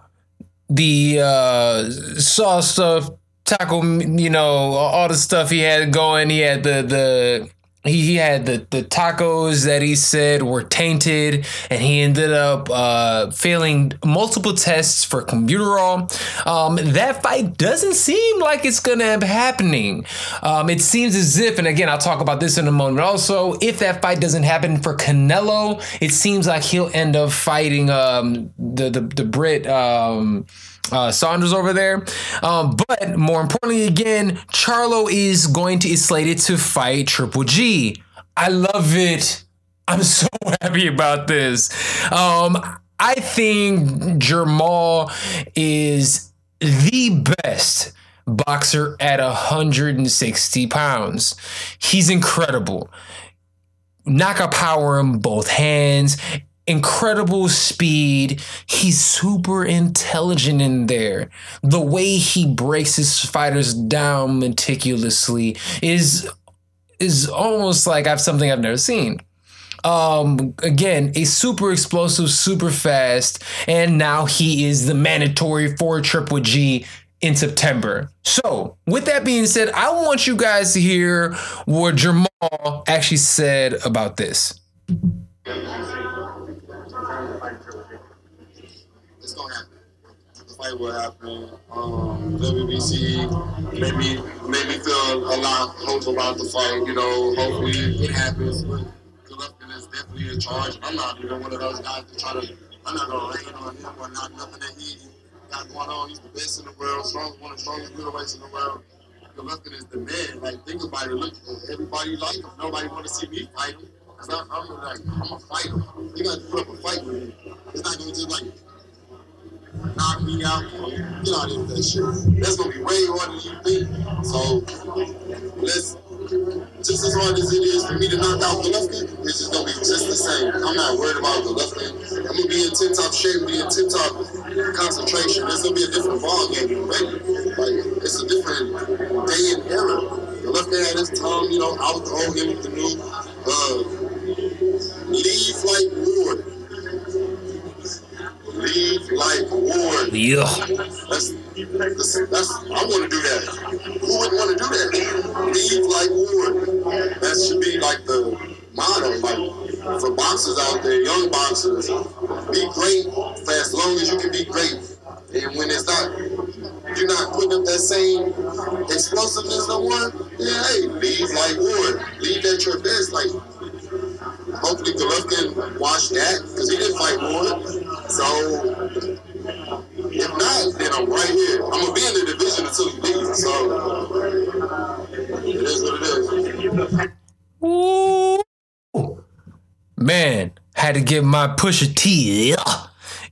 the uh, sauce stuff, taco, you know, all the stuff he had going. He had the the he, had the, the tacos that he said were tainted, and he ended up uh, failing multiple tests for clenbuterol. Um, that fight doesn't seem like it's gonna be happening. Um, it seems as if, and again, I'll talk about this in a moment. Also, if that fight doesn't happen for Canelo, it seems like he'll end up fighting um, the the the Brit. Um, uh, Saunders over there. Um, but more importantly, again, Charlo is going to is slated to fight Triple G. I love it. I'm so happy about this. Um, I think Jermall is the best boxer at 160 pounds. He's incredible. Knock Knockout power in both hands, incredible speed. He's super intelligent in there. The way he breaks his fighters down meticulously is is almost like I've something I've never seen. Um, again, a super explosive, super fast, and now he is the mandatory for Triple G in September. So, with that being said, I want you guys to hear what Jermall actually said about this. It's gonna happen. Fight will happen. Um, WBC made me made me feel a lot hope about the fight. You know, hopefully it happens. But Golovkin is definitely in charge. I'm not even one of those guys to try to. I'm not gonna rain on him or not nothing that he got going on. He's the best in the world, strong, one of the strongest middleweights in the world. Golovkin is the man. Like think about it. Look, everybody like him. Nobody want to see me fight him. Cause I'm, I'm like I'm a fighter. You got to put up a fight with me. It's not gonna just like knock me out. Get out of that shit. That's gonna be way harder than you think. So let's just as hard as it is for me to knock out Golovkin, it's just gonna be just the same. I'm not worried about Golovkin. I'm gonna be in tip top shape, be in tip top concentration. It's gonna be a different ball game already. Like it's a different day and era. Golovkin had his tongue, you know, out the him with the new uh leave like Ward. Leave like Ward. Yeah. That's, that's, that's I want to do that. Who wouldn't want to do that? Leave like Ward. That should be like the motto, like for boxers out there, young boxers. Be great for as long as you can be great. And when it's not, you're not putting up that same explosiveness no more. Yeah, hey, leave like Ward. Leave at your best. Like hopefully Golovkin watched that because he didn't fight Ward. So if not, then I'm right here. I'm gonna be in the division until you leave. So it is what it is. Ooh. Man, had to get my Pusha T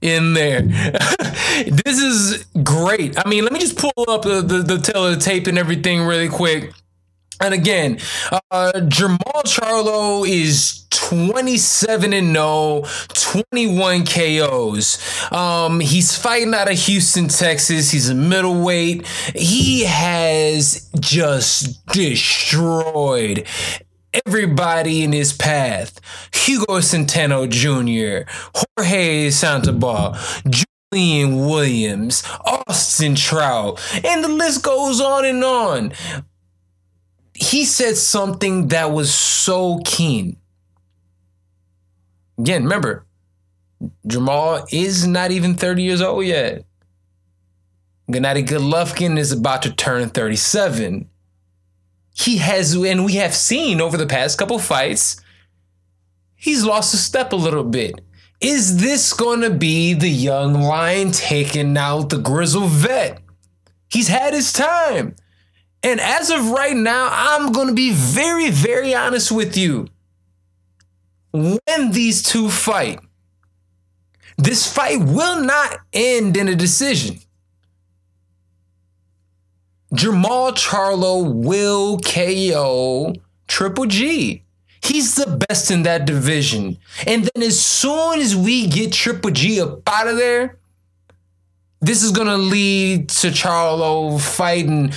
in there. this is great. I mean, let me just pull up the, the, the tale of the tape and everything really quick. And again, uh, Jermall Charlo is 27 and 0, 21 KOs. Um, he's fighting out of Houston, Texas. He's a middleweight. He has just destroyed everybody in his path. Hugo Centeno Jr., Jorge Santabal, Julian Williams, Austin Trout, and the list goes on and on he said something that was so keen. Again, remember, Jermall is not even 30 years old yet. Gennady Golovkin is about to turn 37. He has, and we have seen over the past couple fights, he's lost a step a little bit. Is this going to be the young lion taking out the grizzled vet? He's had his time. And as of right now, I'm going to be very, very honest with you. When these two fight, this fight will not end in a decision. Jermall Charlo will KO Triple G. He's the best in that division. And then as soon as we get Triple G up out of there, this is going to lead to Charlo fighting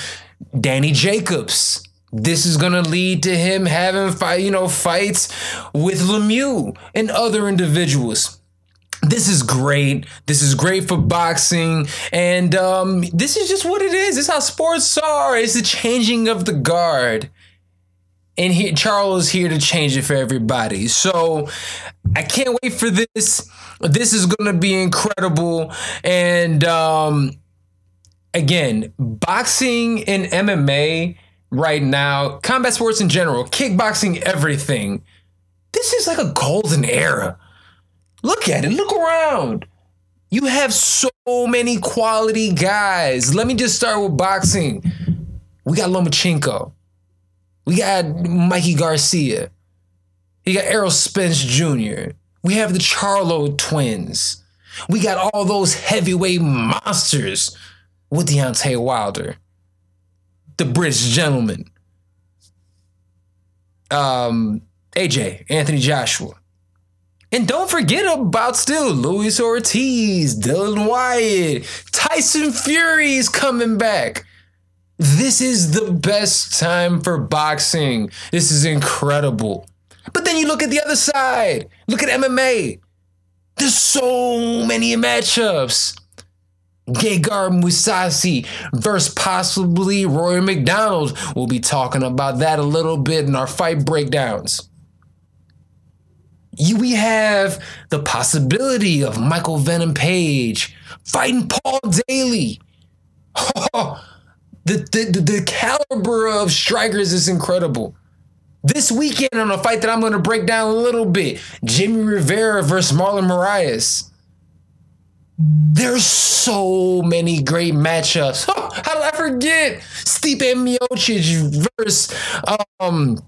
Danny Jacobs. This is gonna lead to him having fight, you know, fights with Lemieux and other individuals. This is great. This is great for boxing, and um, this is just what it is. This is how sports are. It's the changing of the guard, and here Charlo is here to change it for everybody. So I can't wait for this. This is gonna be incredible, and um, again, boxing and MMA right now, combat sports in general, kickboxing, everything. This is like a golden era. Look at it, look around. You have so many quality guys. Let me just start with boxing. We got Lomachenko. We got Mikey Garcia. You got Errol Spence Jr. We have the Charlo twins. We got all those heavyweight monsters with Deontay Wilder, the British gentleman, um, AJ, Anthony Joshua. And don't forget about still Luis Ortiz, Dillian Whyte, Tyson Fury is coming back. This is the best time for boxing. This is incredible. But then you look at the other side. Look at MMA. There's so many matchups. Gegard Mousasi versus possibly Rory MacDonald. We'll be talking about that a little bit in our fight breakdowns. We have the possibility of Michael Venom Page fighting Paul Daly. the, the, the, the caliber of strikers is incredible. This weekend on a fight that I'm going to break down a little bit Jimmy Rivera versus Marlon Moraes. There's so many great matchups. How did I forget? Stipe Miocic versus um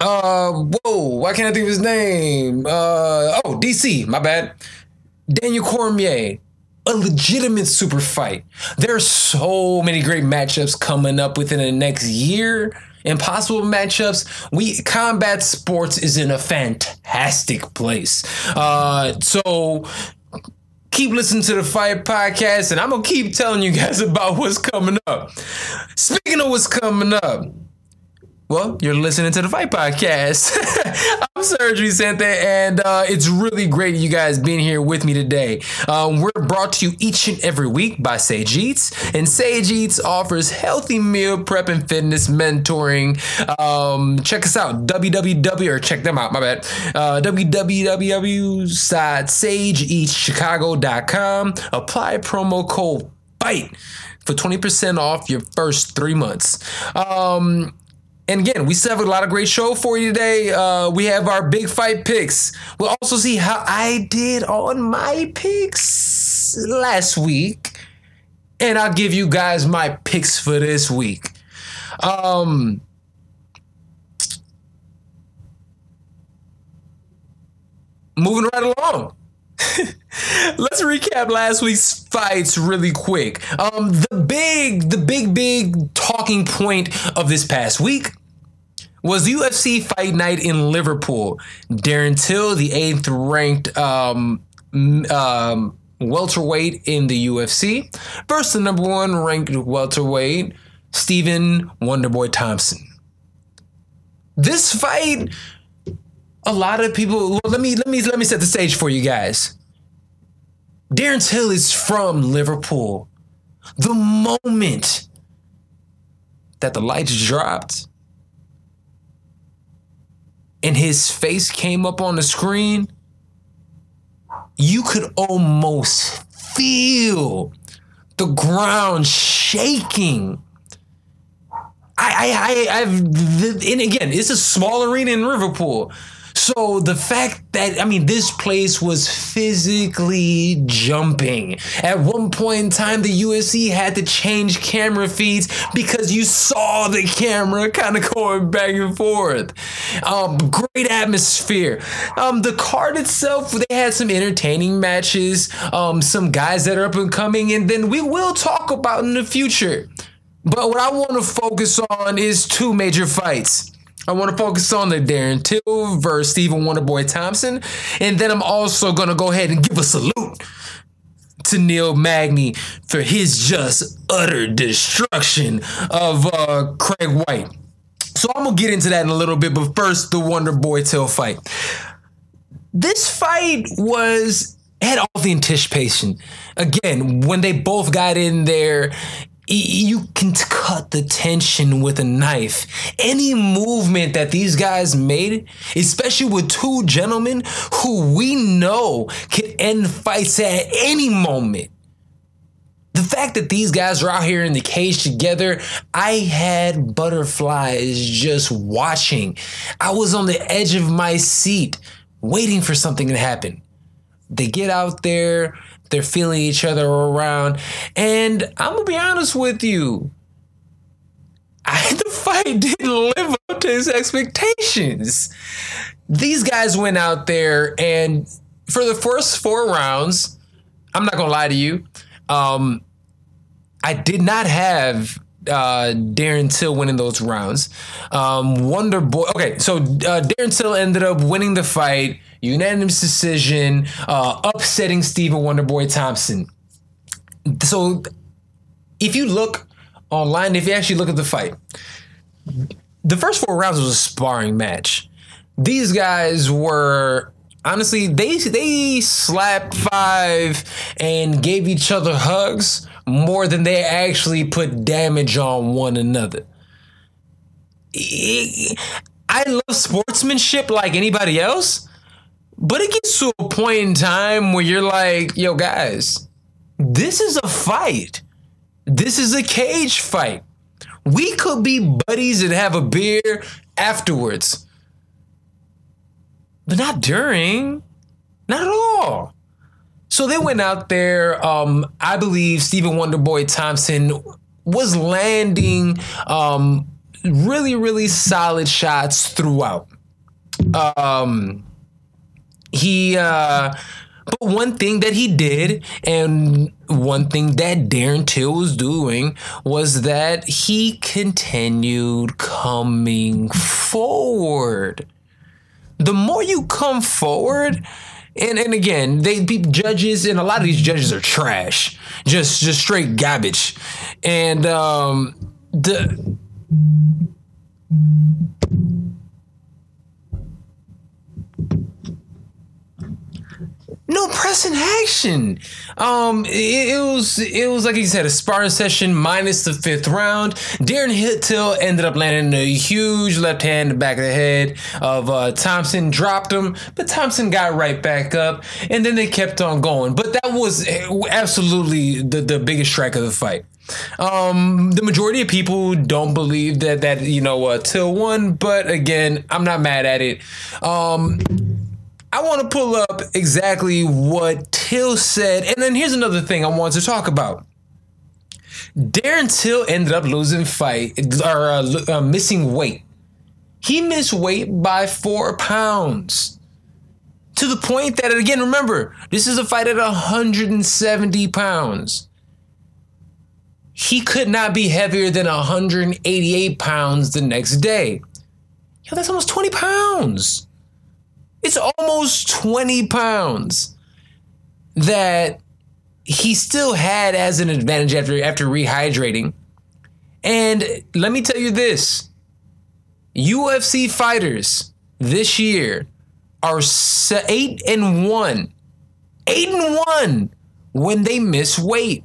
uh whoa, why can't I think of his name? Uh oh, DC, my bad. Daniel Cormier, a legitimate super fight. There's so many great matchups coming up within the next year. Impossible matchups. We combat sports is in a fantastic place. Uh, so keep listening to the Fight Podcast, and I'm gonna keep telling you guys about what's coming up. Speaking of what's coming up, well, you're listening to the Fight Podcast. I'm Serge Vicente, and uh, it's really great you guys being here with me today. Um, we're brought to you each and every week by Sage Eats, and Sage Eats offers healthy meal prep and fitness mentoring. Um, check us out, www, or check them out, my bad, uh, www.sageeatschicago.com. Apply promo code FIGHT for 20% off your first three months. Um, and again, we still have a lot of great show for you today. Uh, we have our big fight picks. We'll also see how I did on my picks last week. And I'll give you guys my picks for this week. Um, moving right along. Let's recap last week's fights really quick. Um, the big, the big, big talking point of this past week was UFC Fight Night in Liverpool. Darren Till, the eighth ranked um, um, welterweight in the UFC, versus the number one ranked welterweight, Stephen Wonderboy Thompson. This fight a lot of people well, let me let me let me set the stage for you guys. Darren Till is from Liverpool. The moment that the lights dropped and his face came up on the screen, you could almost feel the ground shaking. I, I, I, I've, and again, it's a small arena in Liverpool. So the fact that I mean this place was physically jumping. At one point in time, the UFC had to change camera feeds because you saw the camera kind of going back and forth. Um, great atmosphere. Um, the card itself, they had some entertaining matches. Um, some guys that are up and coming, and then we will talk about in the future. But what I want to focus on is two major fights. I want to focus on the Darren Till versus Stephen Wonderboy Thompson. And then I'm also going to go ahead and give a salute to Neil Magny for his just utter destruction of uh, Craig White. So I'm going to get into that in a little bit, but first, the Wonderboy Till fight. This fight was had all the anticipation. Again, when they both got in there, you can cut the tension with a knife. Any movement that these guys made, especially with two gentlemen who we know can end fights at any moment. The fact that these guys are out here in the cage together, I had butterflies just watching. I was on the edge of my seat waiting for something to happen. They get out there, they're feeling each other around. And I'm gonna be honest with you. I, the fight didn't live up to his expectations. These guys went out there and for the first four rounds, I'm not gonna lie to you, um, I did not have uh, Darren Till winning those rounds. Um, Wonder Boy. Okay, so uh, Darren Till ended up winning the fight, unanimous decision, uh, upsetting Stephen Wonderboy Thompson. So, if you look online, if you actually look at the fight, the first four rounds was a sparring match. These guys were honestly, they they slapped five and gave each other hugs more than they actually put damage on one another. I love sportsmanship like anybody else, but it gets to a point in time where you're like, yo, guys, this is a fight. This is a cage fight. We could be buddies and have a beer afterwards, but not during. Not at all. So they went out there. Um, I believe Stephen Wonderboy Thompson was landing um, really, really solid shots throughout. Um, he, uh, but one thing that he did, and one thing that Darren Till was doing, was that he continued coming forward. The more you come forward, and and again, they judges, and a lot of these judges are trash, just just straight garbage, and um, the no pressing action. Um, it, it, was it was like you said, a sparring session minus the fifth round. Darren Till ended up landing a huge left hand in the back of the head of uh, Thompson, dropped him, but Thompson got right back up, and then they kept on going. But that was absolutely the the biggest strike of the fight. Um, the majority of people don't believe that that you know uh, Till won, but again, I'm not mad at it. Um, I want to pull up exactly what Till said, and then here's another thing I want to talk about. Darren Till ended up losing fight or uh, uh, missing weight. He missed weight by four pounds. To the point that, again, remember, this is a fight at 170 pounds. He could not be heavier than 188 pounds the next day. Yo, that's almost 20 pounds. It's almost 20 pounds that he still had as an advantage after after rehydrating. And let me tell you this. UFC fighters this year are 8 and 1. 8 and 1 when they miss weight.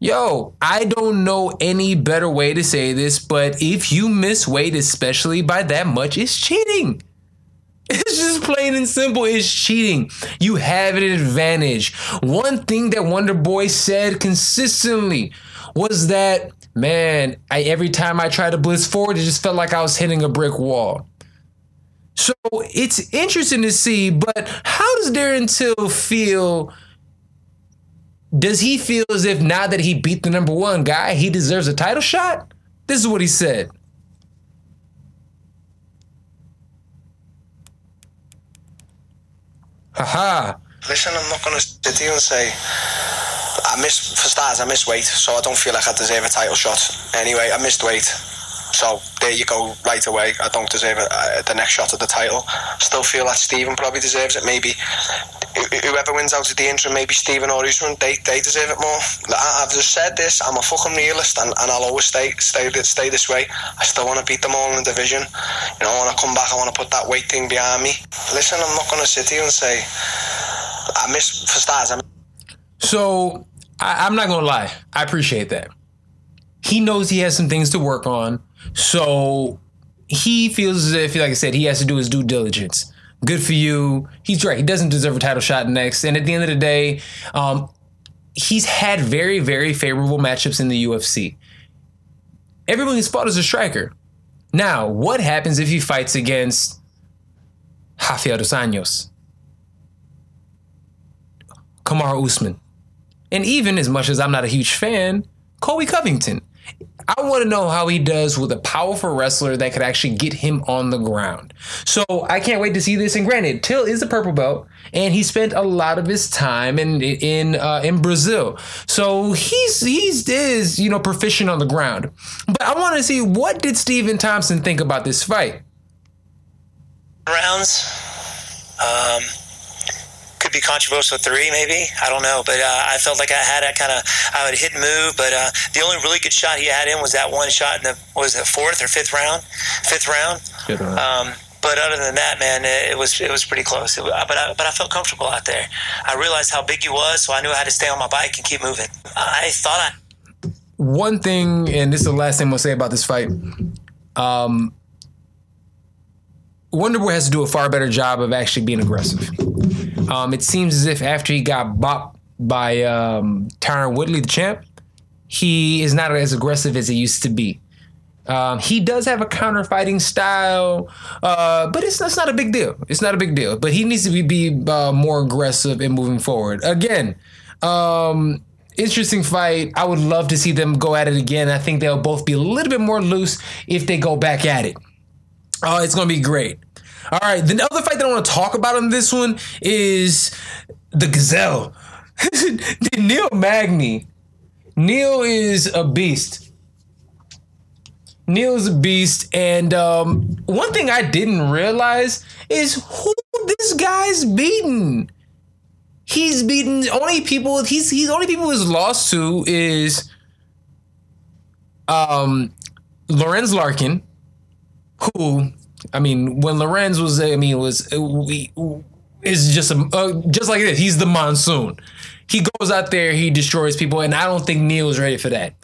Yo, I don't know any better way to say this, but if you miss weight, especially by that much, it's cheating. It's just plain and simple. It's cheating. You have an advantage. One thing that Wonder Boy said consistently was that, man, I, every time I tried to blitz forward, it just felt like I was hitting a brick wall. So it's interesting to see, but how does Darren Till feel? Does he feel as if now that he beat the number one guy, he deserves a title shot? This is what he said. Haha. Listen, I'm not going to sit here and say I missed for starters. I missed weight, so I don't feel like I deserve a title shot. Anyway, I missed weight, so there you go. Right away, I don't deserve a, uh, the next shot at the title. Still feel that Stephen probably deserves it. Maybe whoever wins out of the interim, maybe Stephen or Usman, they, they deserve it more. I, have just said this. I'm a fucking realist, and, and I'll always stay stay stay this way. I still want to beat them all in the division. You know, I want to come back, I want to put that weight thing behind me. Listen, I'm not going to sit here and say I miss for stars. I'm- so I, I'm not gonna lie. I appreciate that. He knows he has some things to work on. So he feels as if, like I said, he has to do his due diligence. Good for you. He's right. He doesn't deserve a title shot next. And at the end of the day, um, he's had very, very favorable matchups in the UFC. Everyone he's fought is a striker. Now, what happens if he fights against Rafael dos Anjos? Kamaru Usman? And even as much as I'm not a huge fan, Colby Covington. I want to know how he does with a powerful wrestler that could actually get him on the ground. So I can't wait to see this. And granted, Till is a purple belt, and he spent a lot of his time in in uh, in Brazil. So he's he's is you know proficient on the ground. But I want to see what did Stephen Thompson think about this fight. Rounds. Um, could be controversial three, maybe. I don't know, but uh, I felt like I had a kind of I would hit and move. But uh, the only really good shot he had in was that one shot in the was it fourth or fifth round, fifth round. Um, but other than that, man, it, it was it was pretty close. It, but I, but I felt comfortable out there. I realized how big he was, so I knew how to stay on my bike and keep moving. I thought I one thing, and this is the last thing we'll say about this fight. Um, Wonderboy has to do a far better job of actually being aggressive. Um, it seems as if after he got bopped by um, Tyron Woodley, the champ, he is not as aggressive as he used to be. Um, he does have a counter fighting style, uh, but it's, it's not a big deal. It's not a big deal. But he needs to be, be uh, more aggressive in moving forward. Again, um, interesting fight. I would love to see them go at it again. I think they'll both be a little bit more loose if they go back at it. Oh, it's gonna be great. All right, the other fight that I want to talk about on this one is the Gazelle. Neil Magny. Neil is a beast. Neil's a beast, and um, one thing I didn't realize is who this guy's beaten. He's beaten only people. He's he's only people he's lost to is um Lorenz Larkin, who I mean, when Lorenz was, I mean, it was we is just a uh, just like this. He's the monsoon. He goes out there, he destroys people, and I don't think Neil Neil's ready for that.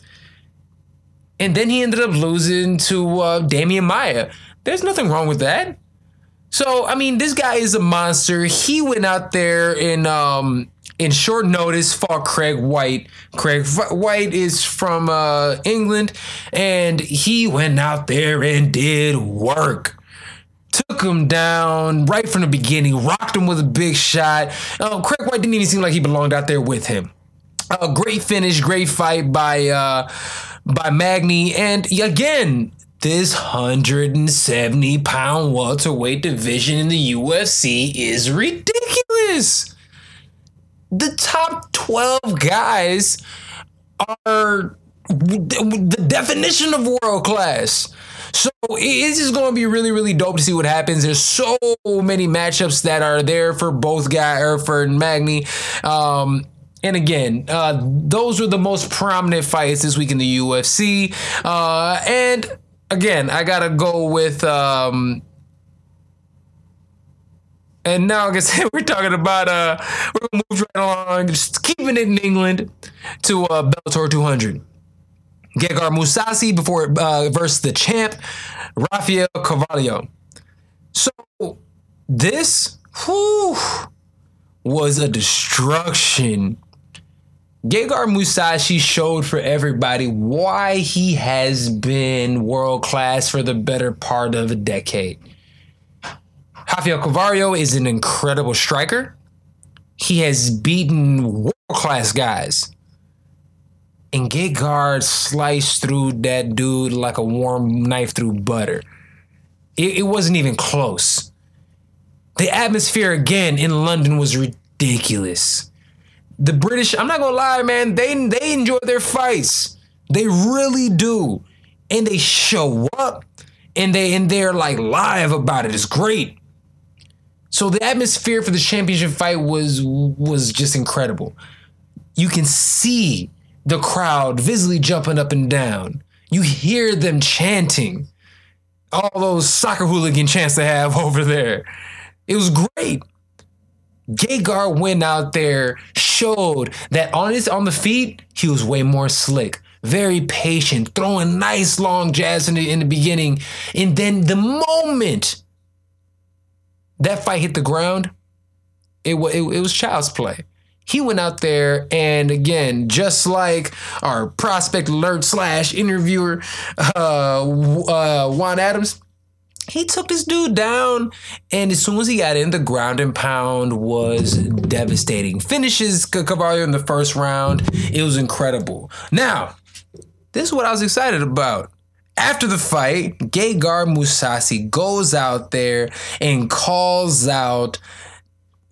And then he ended up losing to uh, Damian Maia. There's nothing wrong with that. So I mean, this guy is a monster. He went out there in um, in short notice fought Craig White. Craig White is from uh, England, and he went out there and did work. Took him down right from the beginning, rocked him with a big shot. Uh, Craig White didn't even seem like he belonged out there with him. A great finish, great fight by uh, by Magny, and again, this 170 pound welterweight division in the UFC is ridiculous. The top 12 guys are the definition of world class. So it's just going to be really, really dope to see what happens. There's so many matchups that are there for both guy or for Magny. Um, and again, uh, those were the most prominent fights this week in the UFC. Uh, and again, I gotta go with. Um, and now, like I we're talking about uh, we're move right along, just keeping it in England to uh, Bellator 200. Gegard Mousasi before uh, versus the champ Rafael Carvalho. So this whew, was a destruction. Gegard Mousasi showed for everybody why he has been world class for the better part of a decade. Rafael Carvalho is an incredible striker. He has beaten world class guys and Gegard sliced through that dude like a warm knife through butter. It, it wasn't even close. The atmosphere again in London was ridiculous. The British, I'm not gonna lie, man, they they enjoy their fights. They really do. And they show up and they and they're like live about it. It's great. So the atmosphere for the championship fight was was just incredible. You can see the crowd visibly jumping up and down. You hear them chanting. All those soccer hooligan chants they have over there. It was great. Gegard went out there, showed that on his on the feet, he was way more slick, very patient, throwing nice long jabs in the in the beginning. And then the moment that fight hit the ground, it, it, it was child's play he went out there and again, just like our prospect alert slash interviewer, uh, uh, Juan Adams, he took this dude down, and as soon as he got in, the ground and pound was devastating. Finishes Carvalho in the first round. It was incredible. Now, this is what I was excited about. After the fight, Gegard Mousasi goes out there and calls out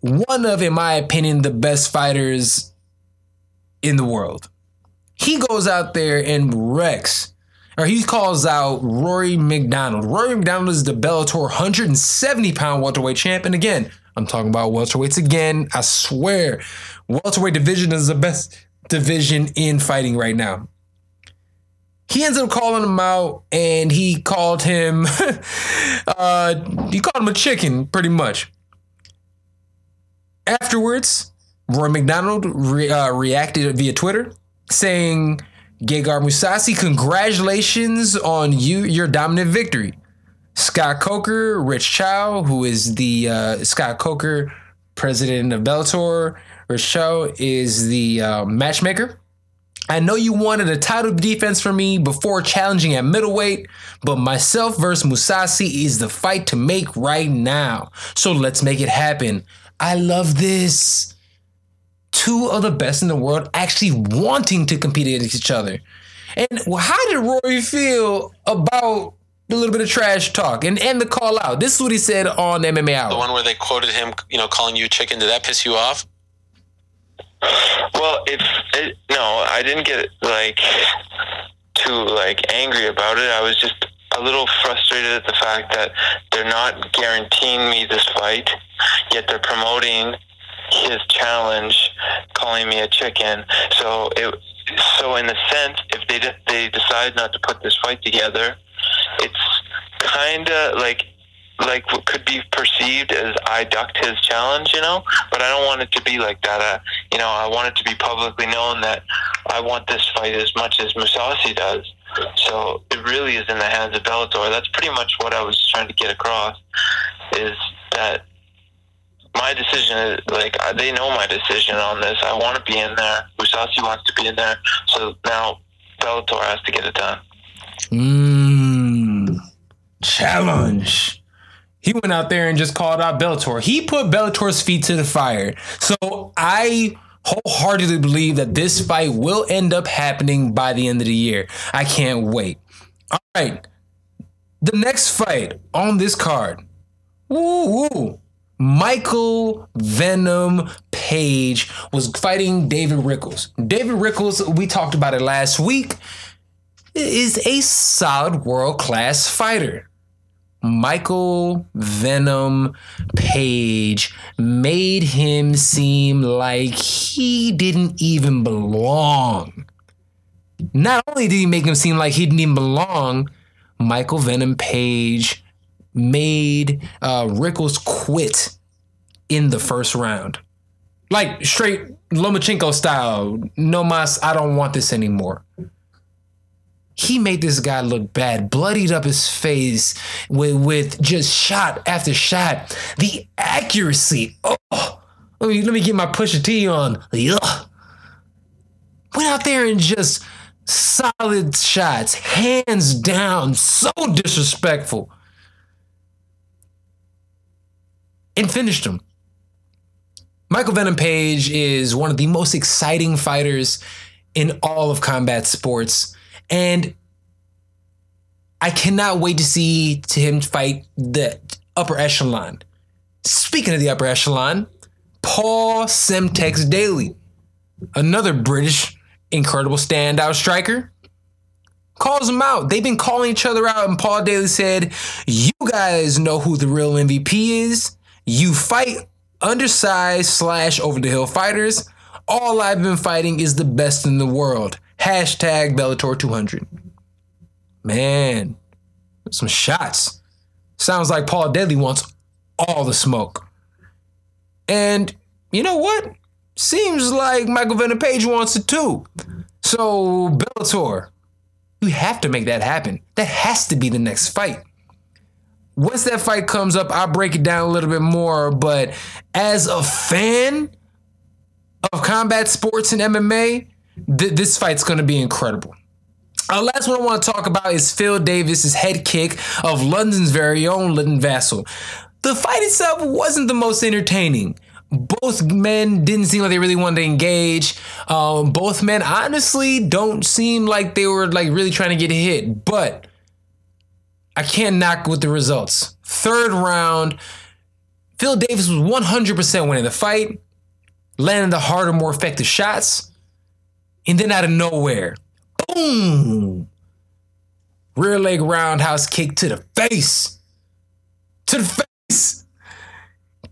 one of, in my opinion, the best fighters in the world. He goes out there and wrecks, or he calls out Rory MacDonald. Rory MacDonald is the Bellator 170 pound welterweight champ. And again, I'm talking about welterweights again. I swear, welterweight division is the best division in fighting right now. he ends up calling him out and he called him uh he called him a chicken pretty much afterwards Rory MacDonald re- uh, reacted via twitter saying Gegard Mousasi, congratulations on you your dominant victory. Scott Coker, Rich Chou, who is the uh, Scott Coker, president of Bellator. Rich Chou is the uh, matchmaker. I know you wanted a title defense for me before challenging at middleweight, but myself versus Mousasi is the fight to make right now. So let's make it happen. I love this. Two of the best in the world actually wanting to compete against each other. And how did Rory feel about the little bit of trash talk and, and the call out? This is what he said on MMA Hour. The one where they quoted him, you know, calling you chicken. Did that piss you off? Well, it's it, no, I didn't get like too like angry about it. I was just a little frustrated at the fact that they're not guaranteeing me this fight, yet they're promoting his challenge, calling me a chicken. So it so in a sense, if they de- they decide not to put this fight together, it's kind of like like what could be perceived as I ducked his challenge, you know. But I don't want it to be like that. Uh, you know, I want it to be publicly known that I want this fight as much as Mousasi does. So it really is in the hands of Bellator. That's pretty much what I was trying to get across. Is that my decision is like they know my decision on this. I want to be in there. Mousasi wants to be in there. So now Bellator has to get it done. Mmm. Challenge. He went out there and just called out Bellator. He put Bellator's feet to the fire. So I wholeheartedly believe that this fight will end up happening by the end of the year. I can't wait. All right. The next fight on this card. Woo woo. Michael Venom Page was fighting David Rickels. David Rickels, we talked about it last week, is a solid world class fighter. Michael Venom Page made him seem like he didn't even belong. Not only did he make him seem like he didn't even belong, Michael Venom Page made uh, Rickels quit in the first round. Like straight Lomachenko style. No mas, I don't want this anymore he made this guy look bad, bloodied up his face with, with just shot after shot. The accuracy, oh, let me, let me get my Pusha T on. Ugh. Went out there and just solid shots, hands down, so disrespectful. And finished him. Michael Venom Page is one of the most exciting fighters in all of combat sports. And I cannot wait to see to him fight the upper echelon. Speaking of the upper echelon, Paul Semtex Daley, another British incredible standout striker, calls him out. They've been calling each other out, and Paul Daley said, You guys know who the real MVP is. You fight undersized slash over the hill fighters. All I've been fighting is the best in the world. Hashtag Bellator 200. Man, some shots. Sounds like Paul Daley wants all the smoke. And you know what? Seems like Michael Venom Page wants it too. So, Bellator, you have to make that happen. That has to be the next fight. Once that fight comes up, I'll break it down a little bit more. But as a fan of combat sports and MMA, th- this fight's going to be incredible. Uh, last one I want to talk about is Phil Davis's head kick of London's very own Linton Vassell. The fight itself wasn't the most entertaining. Both men didn't seem like they really wanted to engage. Um, both men honestly don't seem like they were like really trying to get hit. But I can't knock with the results. Third round, Phil Davis was 100% winning the fight, landing the harder, more effective shots. And then out of nowhere, boom! Rear leg roundhouse kick to the face. To the face.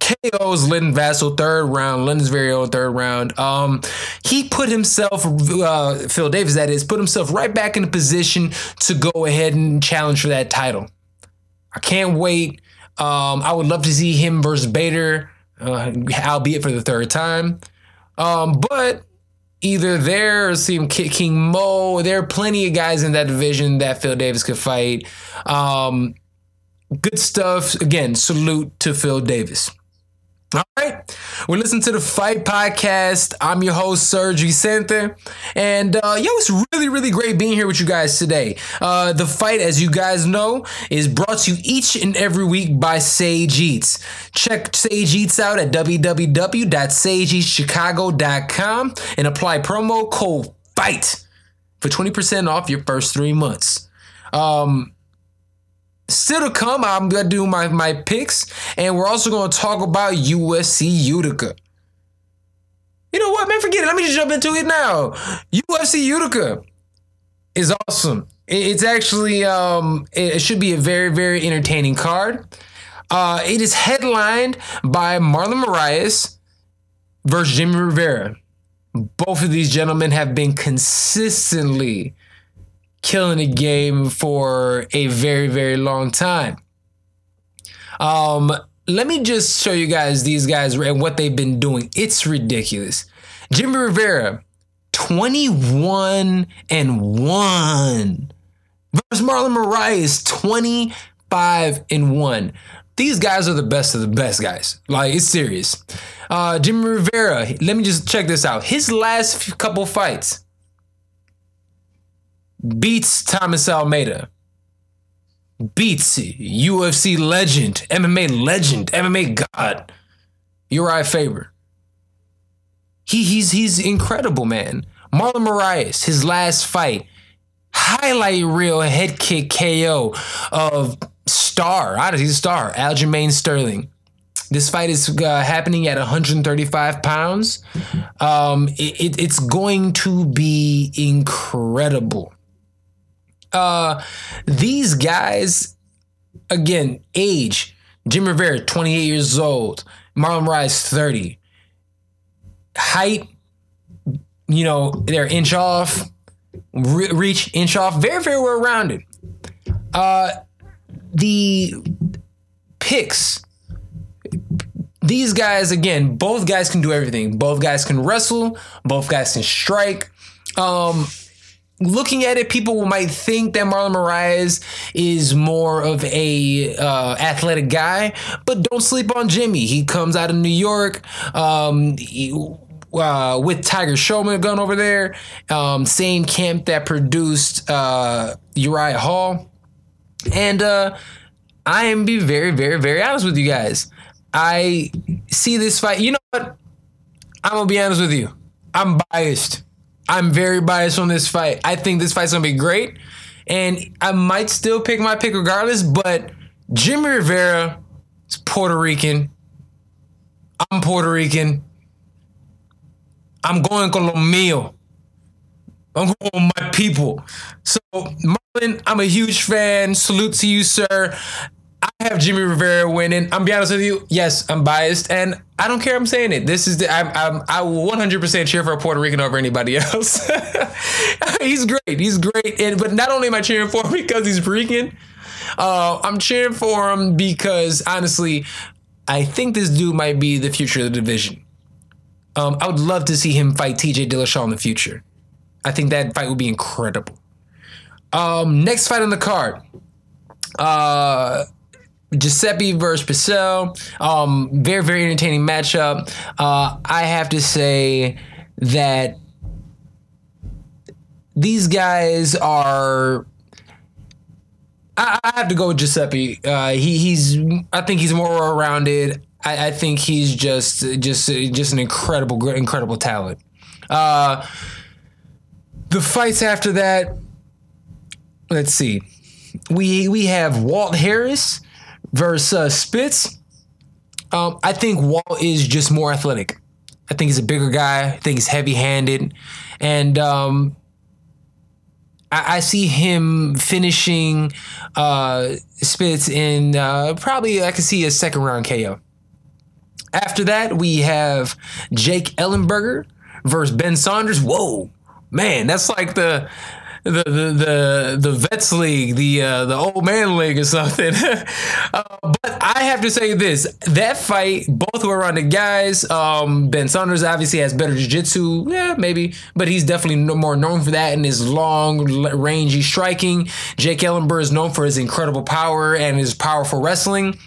KO's Lynn Vassell third round, Lynn's very own third round. Um, he put himself, uh, Phil Davis, that is, put himself right back in a position to go ahead and challenge for that title. I can't wait. Um, I would love to see him versus Bader, uh, albeit for the third time. Um, but either there or see King Mo. There are plenty of guys in that division that Phil Davis could fight. Um, good stuff. Again, salute to Phil Davis. All right, we're listening to the Fight Podcast. I'm your host, Serge Vicente. And uh, yo, it's really, really great being here with you guys today. Uh, the fight, as you guys know, is brought to you each and every week by Sage Eats. Check Sage Eats out at www.sageeatschicago.com and apply promo code FIGHT for 20% off your first three months. Um, Still to come, I'm gonna do my, my picks, and we're also gonna talk about UFC Utica. You know what, man? Forget it. Let me just jump into it now. UFC Utica is awesome. It's actually um, it should be a very very entertaining card. Uh, it is headlined by Marlon Moraes versus Jimmy Rivera. Both of these gentlemen have been consistently killing the game for a very, very long time. Um, let me just show you guys these guys and what they've been doing. It's ridiculous. Jimmy Rivera, 21 and 1. Versus Marlon Moraes, 25 and 1. These guys are the best of the best guys. Like, it's serious. Uh, Jimmy Rivera, let me just check this out. His last couple fights, beats Thomas Almeida, beats UFC legend, MMA legend, MMA god, Urijah Faber. He, he's he's incredible, man. Marlon Moraes, his last fight, highlight reel head kick KO of star, honestly, star, Aljamain Sterling. This fight is uh, happening at 135 pounds. Um, it, it, it's going to be incredible. Uh, these guys, again, age. Jim Rivera, 28 years old. Marlon Moraes, 30. Height, you know, they're inch off. Re- reach, inch off. Very, very well rounded. Uh, the picks. These guys, again, both guys can do everything. Both guys can wrestle. Both guys can strike. Um, looking at it, people might think that Marlon Moraes is more of a uh, athletic guy, but don't sleep on Jimmy. He comes out of New York. Um, he, uh, with Tiger Schulmann gun over there, um, same camp that produced uh, Uriah Hall, and uh, I am be very, very, very honest with you guys. I see this fight. You know what? I'm gonna be honest with you. I'm biased. I'm very biased on this fight. I think this fight's gonna be great, and I might still pick my pick regardless. But Jimmy Rivera is Puerto Rican. I'm Puerto Rican. I'm going con lo mío. I'm going with my people. So Marlon, I'm a huge fan. Salute to you, sir. I have Jimmy Rivera winning. I'm be honest with you. Yes, I'm biased, and I don't care. I'm saying it. This is the I, I, I will 100% cheer for a Puerto Rican over anybody else. he's great. He's great, and but not only am I cheering for him because he's Rican, uh, I'm cheering for him because honestly, I think this dude might be the future of the division. Um, I would love to see him fight TJ Dillashaw in the future. I think that fight would be incredible. Um, next fight on the card. Uh, Gillespie versus Pichel. Um, very, very entertaining matchup. Uh, I have to say that these guys are. I, have to go with Gillespie. Uh, he, he's. I think he's more well-rounded. I, I think he's just, just, just an incredible, incredible talent. Uh, the fights after that. Let's see. We we have Walt Harris versus uh, Spitz. Um, I think Walt is just more athletic. I think he's a bigger guy. I think he's heavy handed. And um, I, I, see him finishing uh, Spitz in uh, probably, I could see a second round KO. After that, we have Jake Ellenberger versus Ben Saunders. Whoa, man, that's like the the the the, vets league, the uh, the old man league or something. uh, but I have to say this: that fight, both were on the guys. Um, ben Saunders obviously has better jiu-jitsu, yeah, maybe, but he's definitely no- more known for that and his long, rangy striking. Jake Ellenberger is known for his incredible power and his powerful wrestling.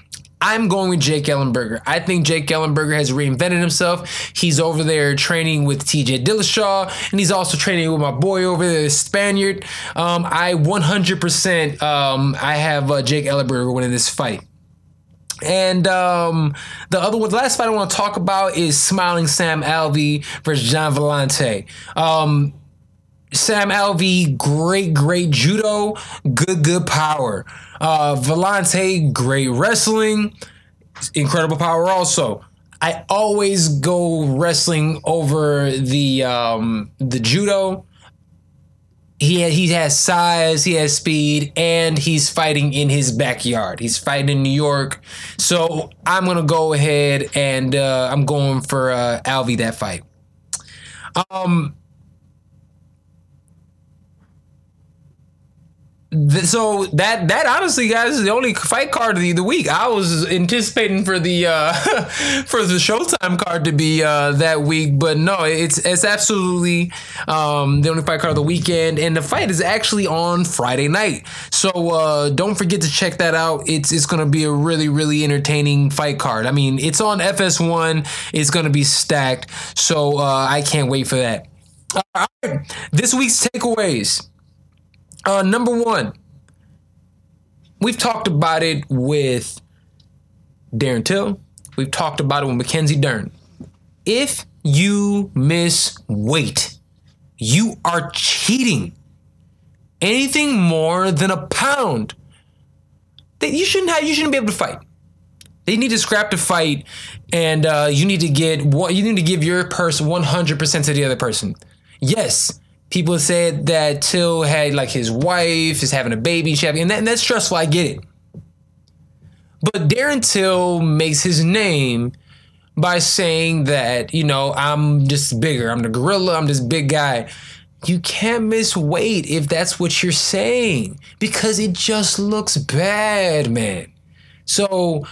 I'm going with Jake Ellenberger. I think Jake Ellenberger has reinvented himself. He's over there training with TJ Dillashaw, and he's also training with my boy over there, the Spaniard. Um, I 100%, um, I have uh, Jake Ellenberger winning this fight. And um, the other one, the last fight I want to talk about is Smiling Sam Alvey versus Gian Villante. Um, Sam Alvey, great, great judo, good, good power. Uh, Villante, great wrestling, incredible power also. I always go wrestling over the um, the judo. He he has size, he has speed, and he's fighting in his backyard. He's fighting in New York, so I'm gonna go ahead and uh, I'm going for uh, Alvey that fight. Um, so that that honestly guys is the only fight card of the, the week. I was anticipating for the uh for the showtime card to be uh that week but no it's it's absolutely um the only fight card of the weekend and the fight is actually on friday night. So uh don't forget to check that out. It's it's gonna be a really really entertaining fight card. I mean it's on fs1 it's gonna be stacked. So uh i can't wait for that. All right. This week's takeaways uh, number one, we've talked about it with Darren Till. We've talked about it with Mackenzie Dern. If you miss weight, you are cheating. Anything more than a pound, that you shouldn't have. You shouldn't be able to fight. They need to scrap the fight, and uh, you need to get what you need to give your person one hundred percent to the other person. Yes, people said that Till had like his wife is having a baby, having, and, that, and that's stressful. I get it. But Darren Till makes his name by saying that, you know, I'm just bigger. I'm the gorilla. I'm this big guy. You can't miss weight if that's what you're saying because it just looks bad, man. So,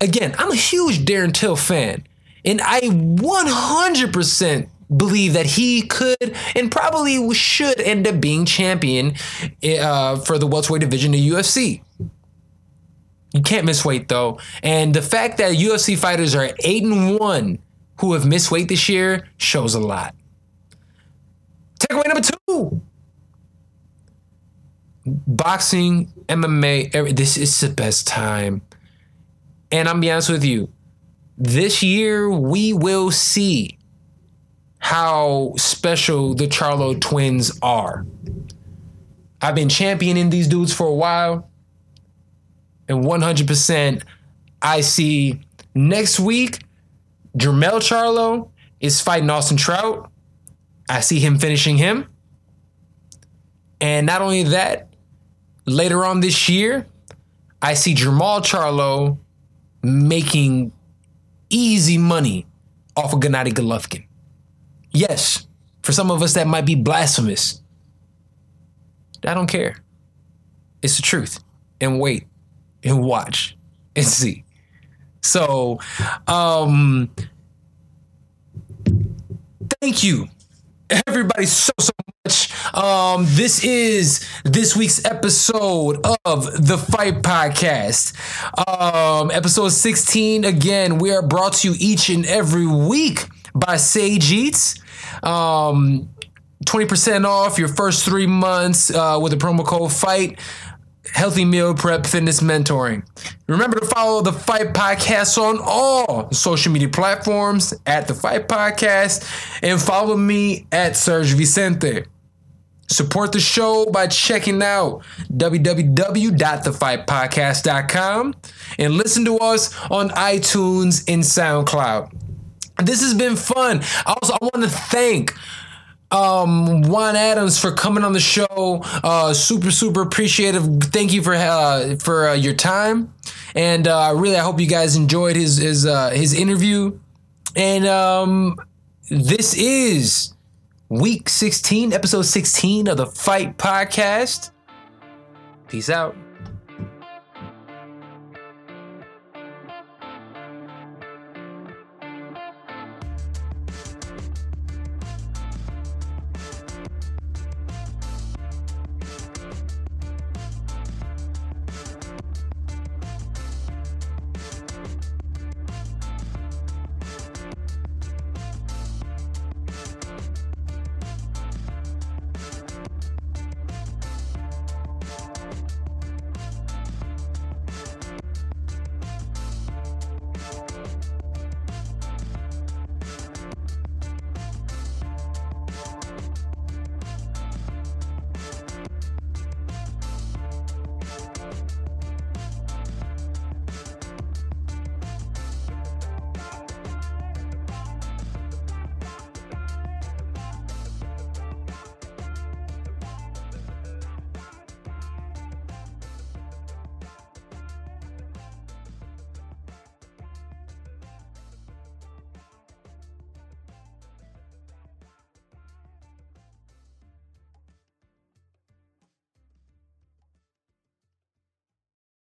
again, I'm a huge Darren Till fan. And I 100% believe that he could and probably should end up being champion uh, for the welterweight division of UFC. You can't miss weight though, and the fact that UFC fighters are eight and one who have missed weight this year shows a lot. Takeaway number two: boxing, MMA. This is the best time, and I'm be honest with you. This year we will see how special the Charlo twins are. I've been championing these dudes for a while. And 100%, I see next week, Jermall Charlo is fighting Austin Trout. I see him finishing him. And not only that, later on this year, I see Jermall Charlo making easy money off of Gennady Golovkin. Yes, for some of us that might be blasphemous. I don't care. It's the truth. And wait and watch and see. So, um thank you everybody so so much. Um this is this week's episode of the Fight Podcast. Um episode 16 again, we are brought to you each and every week by Sage Eats. Um 20% off your first three months uh, with the promo code FIGHT. Healthy Meal Prep Fitness Mentoring. Remember to follow the Fight Podcast on all social media platforms at the Fight Podcast and follow me at Serge Vicente. Support the show by checking out www.thefightpodcast.com and listen to us on iTunes and SoundCloud. This has been fun. Also, I want to thank um, Juan Adams for coming on the show. Uh, super, super appreciative. Thank you for uh, for uh, your time, and uh, really, I hope you guys enjoyed his his uh, his interview. And um, this is week sixteen, episode sixteen of the Fight Podcast. Peace out.